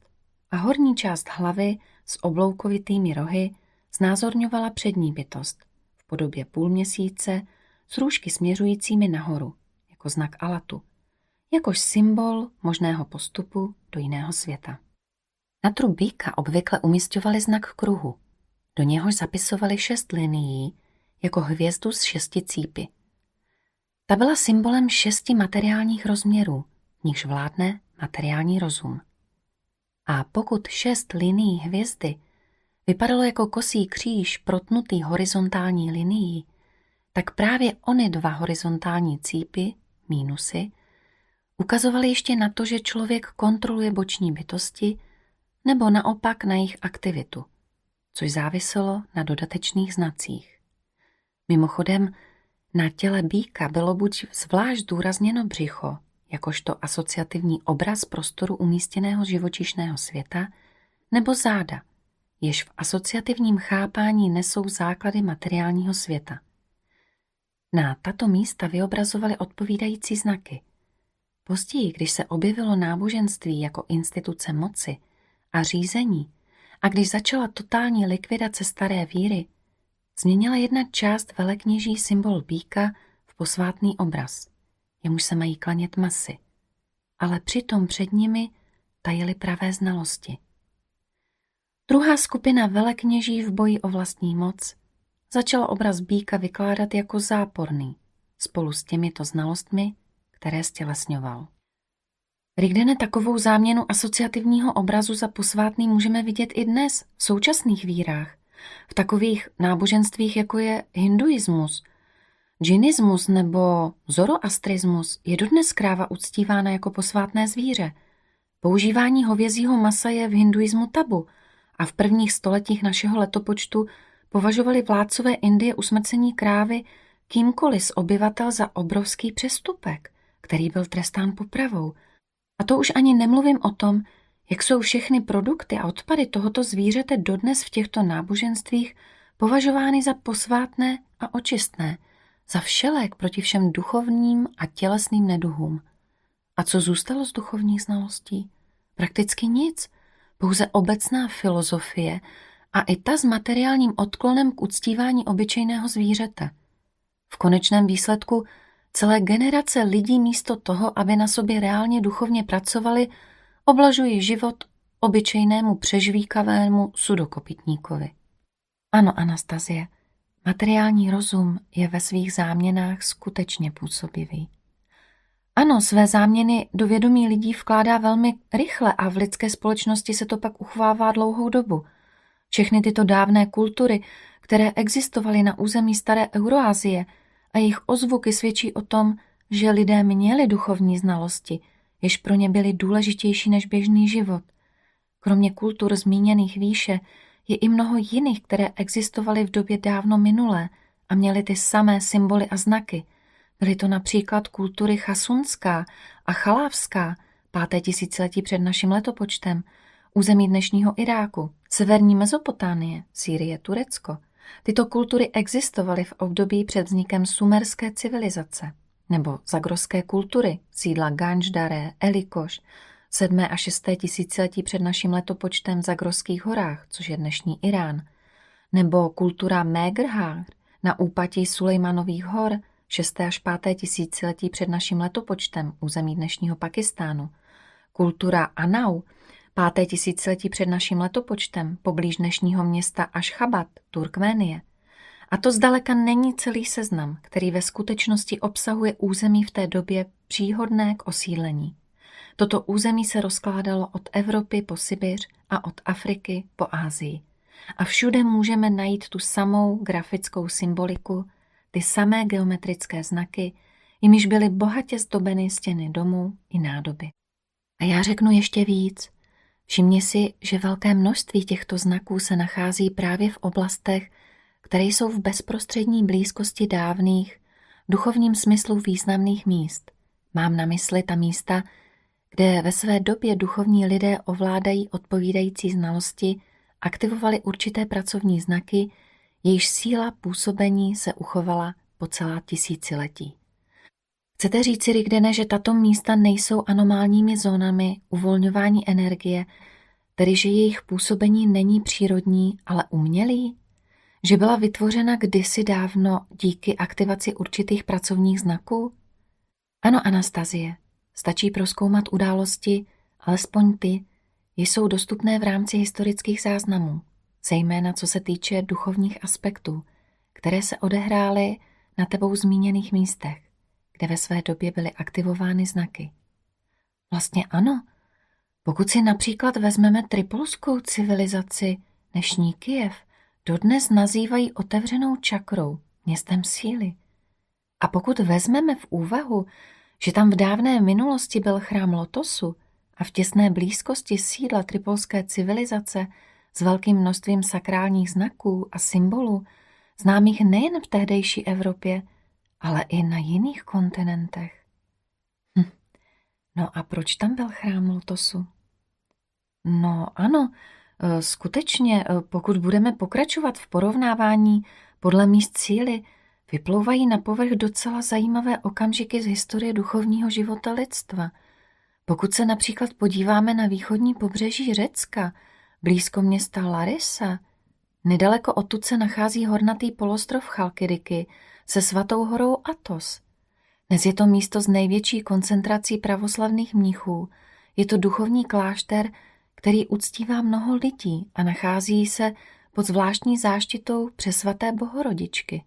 a horní část hlavy s obloukovitými rohy znázorňovala přední bytost v podobě půlměsíce s růžky směřujícími nahoru, jako znak alatu, jakož symbol možného postupu do jiného světa. Na trup býka obvykle umistovali znak kruhu, do něhož zapisovali šest linií jako hvězdu z šesti cípy. Ta byla symbolem šesti materiálních rozměrů, nichž vládne materiální rozum. A pokud šest linií hvězdy vypadalo jako kosý kříž protnutý horizontální linií, tak právě ony dva horizontální cípy, mínusy, ukazovaly ještě na to, že člověk kontroluje boční bytosti nebo naopak na jejich aktivitu, což záviselo na dodatečných znacích. Mimochodem, na těle býka bylo buď zvlášť důrazněno břicho, jakožto asociativní obraz prostoru umístěného živočišného světa, nebo záda, jež v asociativním chápání nesou základy materiálního světa. Na tato místa vyobrazovali odpovídající znaky. Později, když se objevilo náboženství jako instituce moci a řízení a když začala totální likvidace staré víry, změnila jedna část velekněží symbol býka v posvátný obraz, jemuž se mají klanět masy, ale přitom před nimi tajily pravé znalosti. Druhá skupina velekněží v boji o vlastní moc začala obraz býka vykládat jako záporný, spolu s těmito znalostmi, které stělesňoval. Rigdene takovou záměnu asociativního obrazu za posvátný můžeme vidět i dnes v současných vírách, v takových náboženstvích, jako je hinduismus, džinismus nebo zoroastrismus, je dodnes kráva uctívána jako posvátné zvíře. Používání hovězího masa je v hinduismu tabu a v prvních stoletích našeho letopočtu považovali vládcové Indie usmrcení krávy kýmkoliv z obyvatel za obrovský přestupek, který byl trestán popravou. A to už ani nemluvím o tom, jak jsou všechny produkty a odpady tohoto zvířete dodnes v těchto náboženstvích považovány za posvátné a očistné, za všelek proti všem duchovním a tělesným neduhům. A co zůstalo z duchovních znalostí? Prakticky nic, pouze obecná filozofie a i ta s materiálním odklonem k uctívání obyčejného zvířete. V konečném výsledku celé generace lidí místo toho, aby na sobě reálně duchovně pracovali, oblažují život obyčejnému přežvíkavému sudokopitníkovi. Ano, Anastazie, materiální rozum je ve svých záměnách skutečně působivý. Ano, své záměny do vědomí lidí vkládá velmi rychle a v lidské společnosti se to pak uchvává dlouhou dobu. Všechny tyto dávné kultury, které existovaly na území staré Euroázie a jejich ozvuky svědčí o tom, že lidé měli duchovní znalosti, jež pro ně byly důležitější než běžný život. Kromě kultur zmíněných výše je i mnoho jiných, které existovaly v době dávno minulé a měly ty samé symboly a znaky – Byly to například kultury chasunská a chalávská, páté tisíciletí před naším letopočtem, území dnešního Iráku, severní Mezopotánie, Sýrie, Turecko. Tyto kultury existovaly v období před vznikem sumerské civilizace nebo zagroské kultury, sídla Ganždaré, Elikoš, sedmé a šesté tisíciletí před naším letopočtem v Zagroských horách, což je dnešní Irán, nebo kultura Megrhár na úpatí Sulejmanových hor, 6. až 5. tisíciletí před naším letopočtem území dnešního Pakistánu, kultura Anau, páté tisíciletí před naším letopočtem, poblíž dnešního města Ašchabat, Turkménie. A to zdaleka není celý seznam, který ve skutečnosti obsahuje území v té době příhodné k osídlení. Toto území se rozkládalo od Evropy po Sibiř a od Afriky po Ázii. A všude můžeme najít tu samou grafickou symboliku, ty samé geometrické znaky, jimiž byly bohatě zdobeny stěny domů i nádoby. A já řeknu ještě víc. Všimni si, že velké množství těchto znaků se nachází právě v oblastech, které jsou v bezprostřední blízkosti dávných, duchovním smyslu významných míst. Mám na mysli ta místa, kde ve své době duchovní lidé ovládají odpovídající znalosti, aktivovali určité pracovní znaky, jejíž síla působení se uchovala po celá tisíciletí. Chcete říci, Rigdene, že tato místa nejsou anomálními zónami uvolňování energie, tedy že jejich působení není přírodní, ale umělý? Že byla vytvořena kdysi dávno díky aktivaci určitých pracovních znaků? Ano, Anastazie, stačí proskoumat události, alespoň ty, jsou dostupné v rámci historických záznamů, zejména co se týče duchovních aspektů, které se odehrály na tebou zmíněných místech kde ve své době byly aktivovány znaky. Vlastně ano. Pokud si například vezmeme tripolskou civilizaci, dnešní Kijev, dodnes nazývají otevřenou čakrou, městem síly. A pokud vezmeme v úvahu, že tam v dávné minulosti byl chrám Lotosu a v těsné blízkosti sídla tripolské civilizace s velkým množstvím sakrálních znaků a symbolů, známých nejen v tehdejší Evropě, ale i na jiných kontinentech. Hm. No a proč tam byl chrám Lotosu? No ano, e, skutečně, e, pokud budeme pokračovat v porovnávání podle míst síly, vyplouvají na povrch docela zajímavé okamžiky z historie duchovního života lidstva. Pokud se například podíváme na východní pobřeží Řecka, blízko města Larisa, nedaleko odtud se nachází hornatý polostrov Chalkidiky, se svatou horou Atos. Dnes je to místo s největší koncentrací pravoslavných mnichů. Je to duchovní klášter, který uctívá mnoho lidí a nachází se pod zvláštní záštitou přesvaté bohorodičky.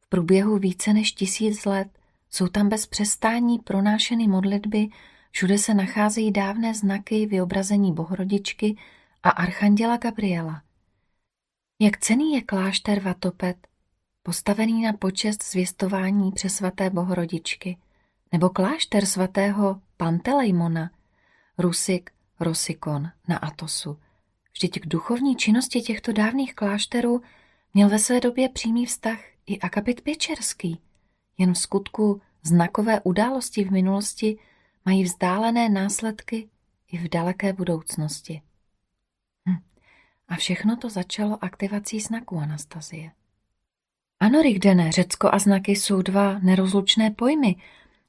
V průběhu více než tisíc let jsou tam bez přestání pronášeny modlitby, všude se nacházejí dávné znaky vyobrazení bohorodičky a archanděla Gabriela. Jak cený je klášter Vatopet, postavený na počest zvěstování přesvaté bohorodičky, nebo klášter svatého Pantelejmona, Rusik, Rosikon na Atosu. Vždyť k duchovní činnosti těchto dávných klášterů měl ve své době přímý vztah i akapit Pěčerský. Jen v skutku znakové události v minulosti mají vzdálené následky i v daleké budoucnosti. Hm. A všechno to začalo aktivací znaku Anastazie. Ano, Rigdene, Řecko a znaky jsou dva nerozlučné pojmy.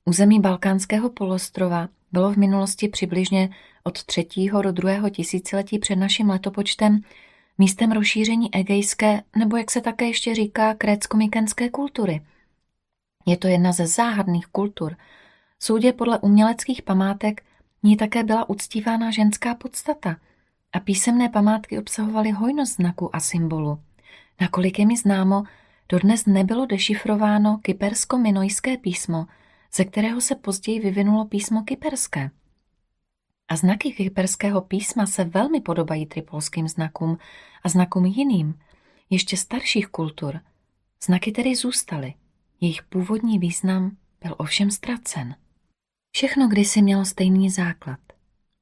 Území Balkánského polostrova bylo v minulosti přibližně od třetího do druhého tisíciletí před naším letopočtem místem rozšíření egejské, nebo jak se také ještě říká, krécko-mykenské kultury. Je to jedna ze záhadných kultur. Soudě podle uměleckých památek ní také byla uctívána ženská podstata a písemné památky obsahovaly hojnost znaků a symbolu. Nakolik je mi známo, Dodnes nebylo dešifrováno kypersko-minojské písmo, ze kterého se později vyvinulo písmo kyperské. A znaky kyperského písma se velmi podobají tripolským znakům a znakům jiným, ještě starších kultur. Znaky tedy zůstaly, jejich původní význam byl ovšem ztracen. Všechno kdysi mělo stejný základ.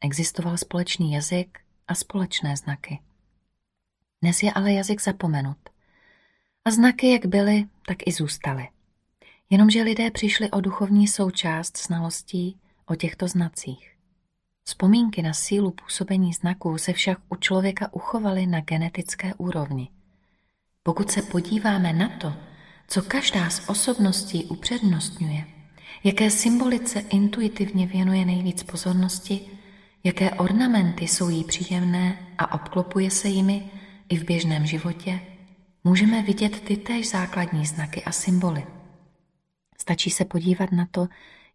Existoval společný jazyk a společné znaky. Dnes je ale jazyk zapomenut. A znaky jak byly, tak i zůstaly. Jenomže lidé přišli o duchovní součást znalostí o těchto znacích. Vzpomínky na sílu působení znaků se však u člověka uchovaly na genetické úrovni. Pokud se podíváme na to, co každá z osobností upřednostňuje, jaké symbolice intuitivně věnuje nejvíc pozornosti, jaké ornamenty jsou jí příjemné a obklopuje se jimi i v běžném životě, můžeme vidět ty též základní znaky a symboly. Stačí se podívat na to,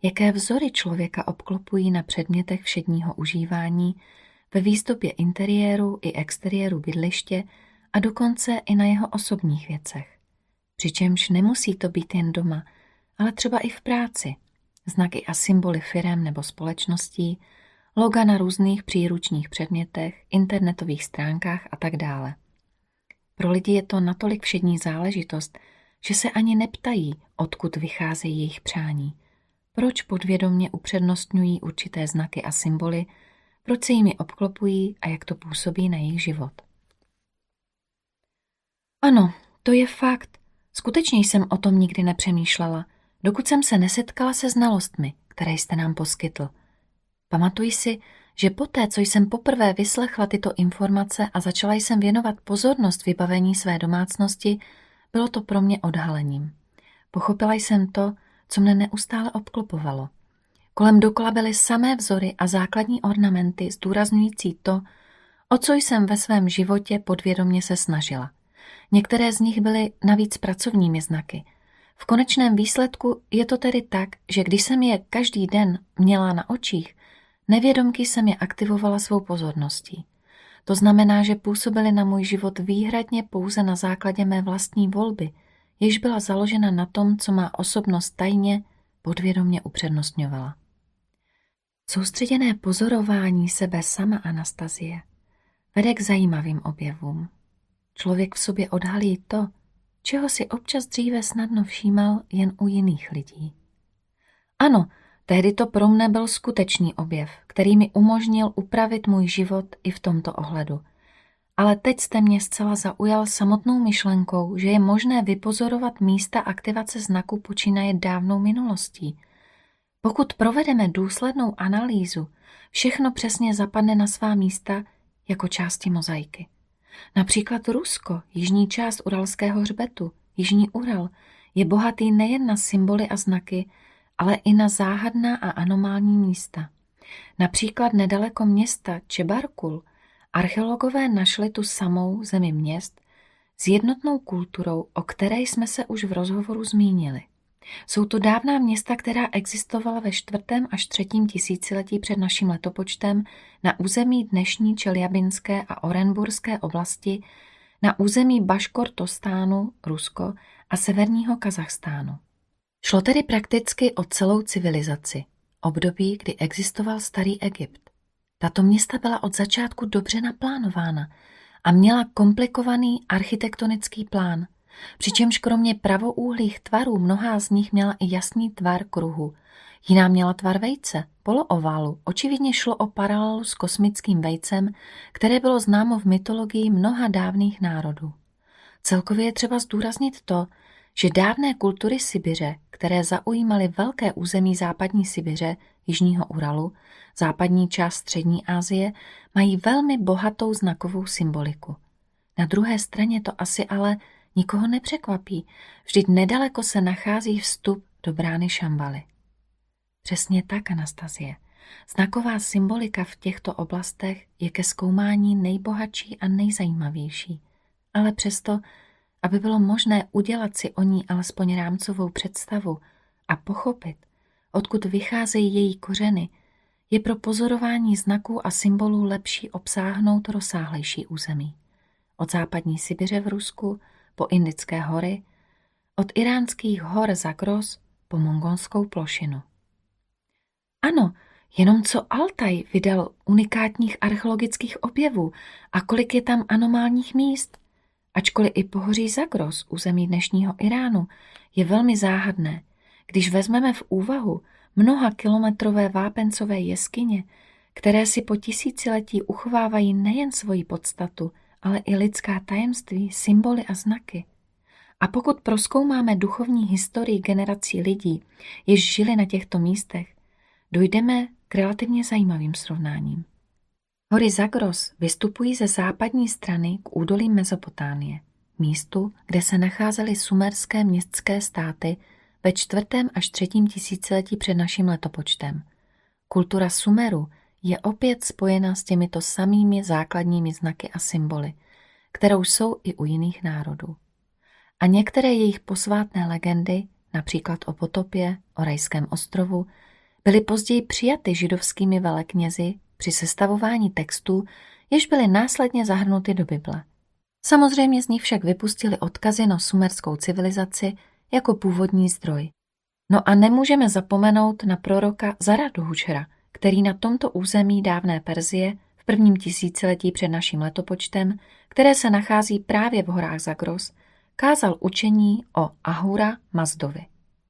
jaké vzory člověka obklopují na předmětech všedního užívání ve výzdobě interiéru i exteriéru bydliště a dokonce i na jeho osobních věcech. Přičemž nemusí to být jen doma, ale třeba i v práci. Znaky a symboly firem nebo společností, loga na různých příručních předmětech, internetových stránkách a tak dále. Pro lidi je to natolik všední záležitost, že se ani neptají, odkud vycházejí jejich přání. Proč podvědomně upřednostňují určité znaky a symboly, proč se jimi obklopují a jak to působí na jejich život. Ano, to je fakt. Skutečně jsem o tom nikdy nepřemýšlela, dokud jsem se nesetkala se znalostmi, které jste nám poskytl. Pamatuji si, že poté, co jsem poprvé vyslechla tyto informace a začala jsem věnovat pozornost vybavení své domácnosti, bylo to pro mě odhalením. Pochopila jsem to, co mne neustále obklopovalo. Kolem dokola byly samé vzory a základní ornamenty zdůrazňující to, o co jsem ve svém životě podvědomně se snažila. Některé z nich byly navíc pracovními znaky. V konečném výsledku je to tedy tak, že když jsem je každý den měla na očích, nevědomky jsem je aktivovala svou pozorností. To znamená, že působily na můj život výhradně pouze na základě mé vlastní volby, jež byla založena na tom, co má osobnost tajně podvědomě upřednostňovala. Soustředěné pozorování sebe sama Anastazie vede k zajímavým objevům. Člověk v sobě odhalí to, čeho si občas dříve snadno všímal jen u jiných lidí. Ano, tehdy to pro mne byl skutečný objev, který mi umožnil upravit můj život i v tomto ohledu. Ale teď jste mě zcela zaujal samotnou myšlenkou, že je možné vypozorovat místa aktivace znaku počínaje dávnou minulostí. Pokud provedeme důslednou analýzu, všechno přesně zapadne na svá místa jako části mozaiky. Například Rusko, jižní část Uralského hřbetu, Jižní Ural, je bohatý nejen na symboly a znaky, ale i na záhadná a anomální místa. Například nedaleko města Čebarkul archeologové našli tu samou zemi měst s jednotnou kulturou, o které jsme se už v rozhovoru zmínili. Jsou to dávná města, která existovala ve čtvrtém až třetím tisíciletí před naším letopočtem na území dnešní Čeljabinské a Orenburské oblasti, na území Baškortostánu, Rusko a severního Kazachstánu. Šlo tedy prakticky o celou civilizaci, období, kdy existoval starý Egypt. Tato města byla od začátku dobře naplánována a měla komplikovaný architektonický plán – přičemž kromě pravoúhlých tvarů mnohá z nich měla i jasný tvar kruhu. Jiná měla tvar vejce, polooválu. Očividně šlo o paralelu s kosmickým vejcem, které bylo známo v mytologii mnoha dávných národů. Celkově je třeba zdůraznit to, že dávné kultury Sibiře, které zaujímaly velké území západní Sibiře, jižního Uralu, západní část střední Asie, mají velmi bohatou znakovou symboliku. Na druhé straně to asi ale Nikoho nepřekvapí, vždyť nedaleko se nachází vstup do brány Šambaly. Přesně tak, Anastazie. Znaková symbolika v těchto oblastech je ke zkoumání nejbohatší a nejzajímavější. Ale přesto, aby bylo možné udělat si o ní alespoň rámcovou představu a pochopit, odkud vycházejí její kořeny, je pro pozorování znaků a symbolů lepší obsáhnout rozsáhlejší území. Od západní Sibiře v Rusku po Indické hory, od iránských hor Zagros po mongolskou plošinu. Ano, jenom co Altaj vydal unikátních archeologických objevů a kolik je tam anomálních míst. Ačkoliv i pohoří Zagros, území dnešního Iránu, je velmi záhadné, když vezmeme v úvahu mnoha kilometrové vápencové jeskyně, které si po tisíciletí uchovávají nejen svoji podstatu, ale i lidská tajemství, symboly a znaky. A pokud proskoumáme duchovní historii generací lidí, jež žili na těchto místech, dojdeme k relativně zajímavým srovnáním. Hory Zagros vystupují ze západní strany k údolí Mezopotánie, místu, kde se nacházely sumerské městské státy ve čtvrtém až třetím tisíciletí před naším letopočtem. Kultura Sumeru je opět spojena s těmito samými základními znaky a symboly, kterou jsou i u jiných národů. A některé jejich posvátné legendy, například o potopě, o rajském ostrovu, byly později přijaty židovskými veleknězi při sestavování textů, jež byly následně zahrnuty do Bible. Samozřejmě z nich však vypustili odkazy na sumerskou civilizaci jako původní zdroj. No a nemůžeme zapomenout na proroka Zaraduhučera, který na tomto území dávné Perzie v prvním tisíciletí před naším letopočtem, které se nachází právě v horách Zagros, kázal učení o Ahura Mazdovi.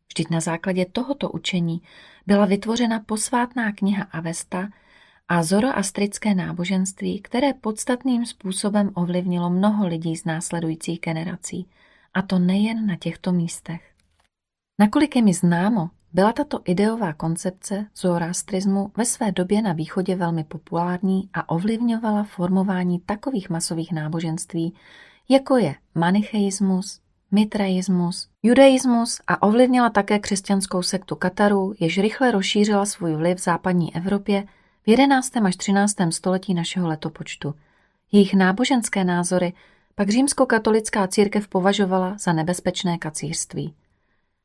Vždyť na základě tohoto učení byla vytvořena posvátná kniha Avesta a zoroastrické náboženství, které podstatným způsobem ovlivnilo mnoho lidí z následujících generací, a to nejen na těchto místech. Nakolik je mi známo, byla tato ideová koncepce zoroastrismu ve své době na východě velmi populární a ovlivňovala formování takových masových náboženství, jako je manicheismus, mitraismus, judaismus a ovlivnila také křesťanskou sektu Kataru, jež rychle rozšířila svůj vliv v západní Evropě v 11. až 13. století našeho letopočtu. Jejich náboženské názory pak římskokatolická církev považovala za nebezpečné kacířství.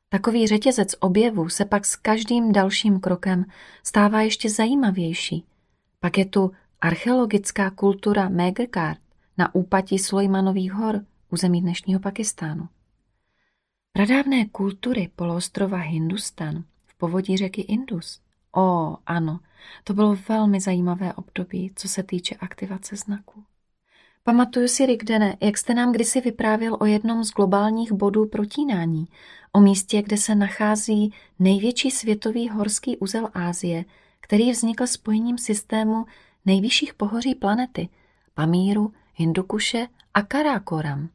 Takový řetězec objevů se pak s každým dalším krokem stává ještě zajímavější. Pak je tu archeologická kultura Megerkart na úpatí Sulejmanových hor, území dnešního Pakistánu. Pradávné kultury poloostrova Hindustan v povodí řeky Indus. O, ano, to bylo velmi zajímavé období, co se týče aktivace znaků. Pamatuju si, Rigdene, jak jste nám kdysi vyprávěl o jednom z globálních bodů protínání, o místě, kde se nachází největší světový horský úzel Ázie, který vznikl spojením systému nejvyšších pohoří planety, Pamíru, Hindukuše a Karakoram.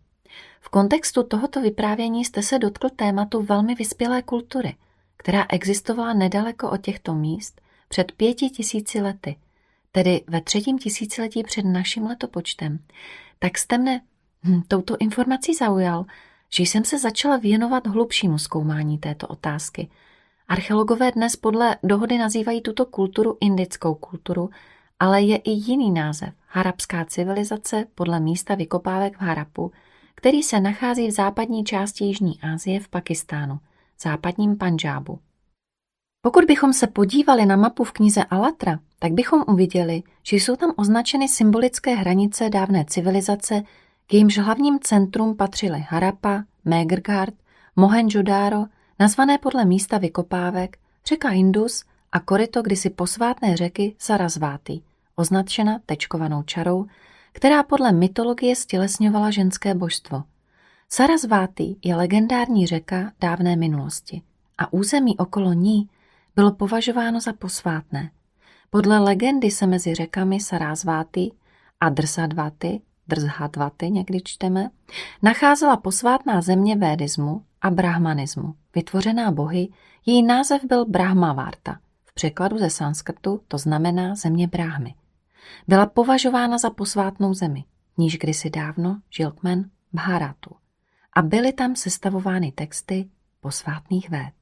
V kontextu tohoto vyprávění jste se dotkl tématu velmi vyspělé kultury, která existovala nedaleko od těchto míst před pěti tisíci lety, tedy ve třetím tisíciletí před naším letopočtem. Tak jste mne hm, touto informací zaujal, že jsem se začala věnovat hlubšímu zkoumání této otázky. Archeologové dnes podle dohody nazývají tuto kulturu indickou kulturu, ale je i jiný název, harapská civilizace podle místa vykopávek v Harapu, který se nachází v západní části Jižní Asie v Pakistánu, západním Panžábu. Pokud bychom se podívali na mapu v knize Alatra, tak bychom uviděli, že jsou tam označeny symbolické hranice dávné civilizace, k jejímž hlavním centrum patřily Harappa, Megrgard, Mohenjo-Daro, nazvané podle místa vykopávek, řeka Indus a koryto kdysi posvátné řeky Sarasváty, označena tečkovanou čarou, která podle mytologie stělesňovala ženské božstvo. Sarasváty je legendární řeka dávné minulosti a území okolo ní bylo považováno za posvátné. Podle legendy se mezi řekami Sarasváty a Drsadvaty, Drzhadvaty někdy čteme, nacházela posvátná země védismu a brahmanismu, vytvořená bohy, její název byl Brahmavarta. V překladu ze sanskrtu to znamená země Brahmy. Byla považována za posvátnou zemi, níž kdysi dávno žil kmen Bharatu a byly tam sestavovány texty posvátných véd.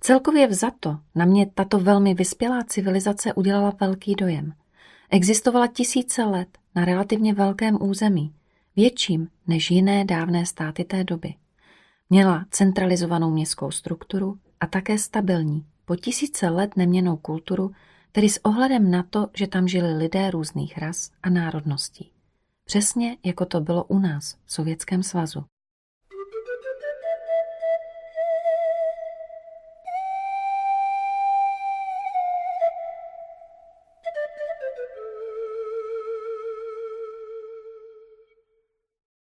Celkově vzato na mě tato velmi vyspělá civilizace udělala velký dojem. Existovala tisíce let na relativně velkém území, větším než jiné dávné státy té doby. Měla centralizovanou městskou strukturu a také stabilní, po tisíce let neměnou kulturu, tedy s ohledem na to, že tam žili lidé různých ras a národností. Přesně jako to bylo u nás v Sovětském svazu.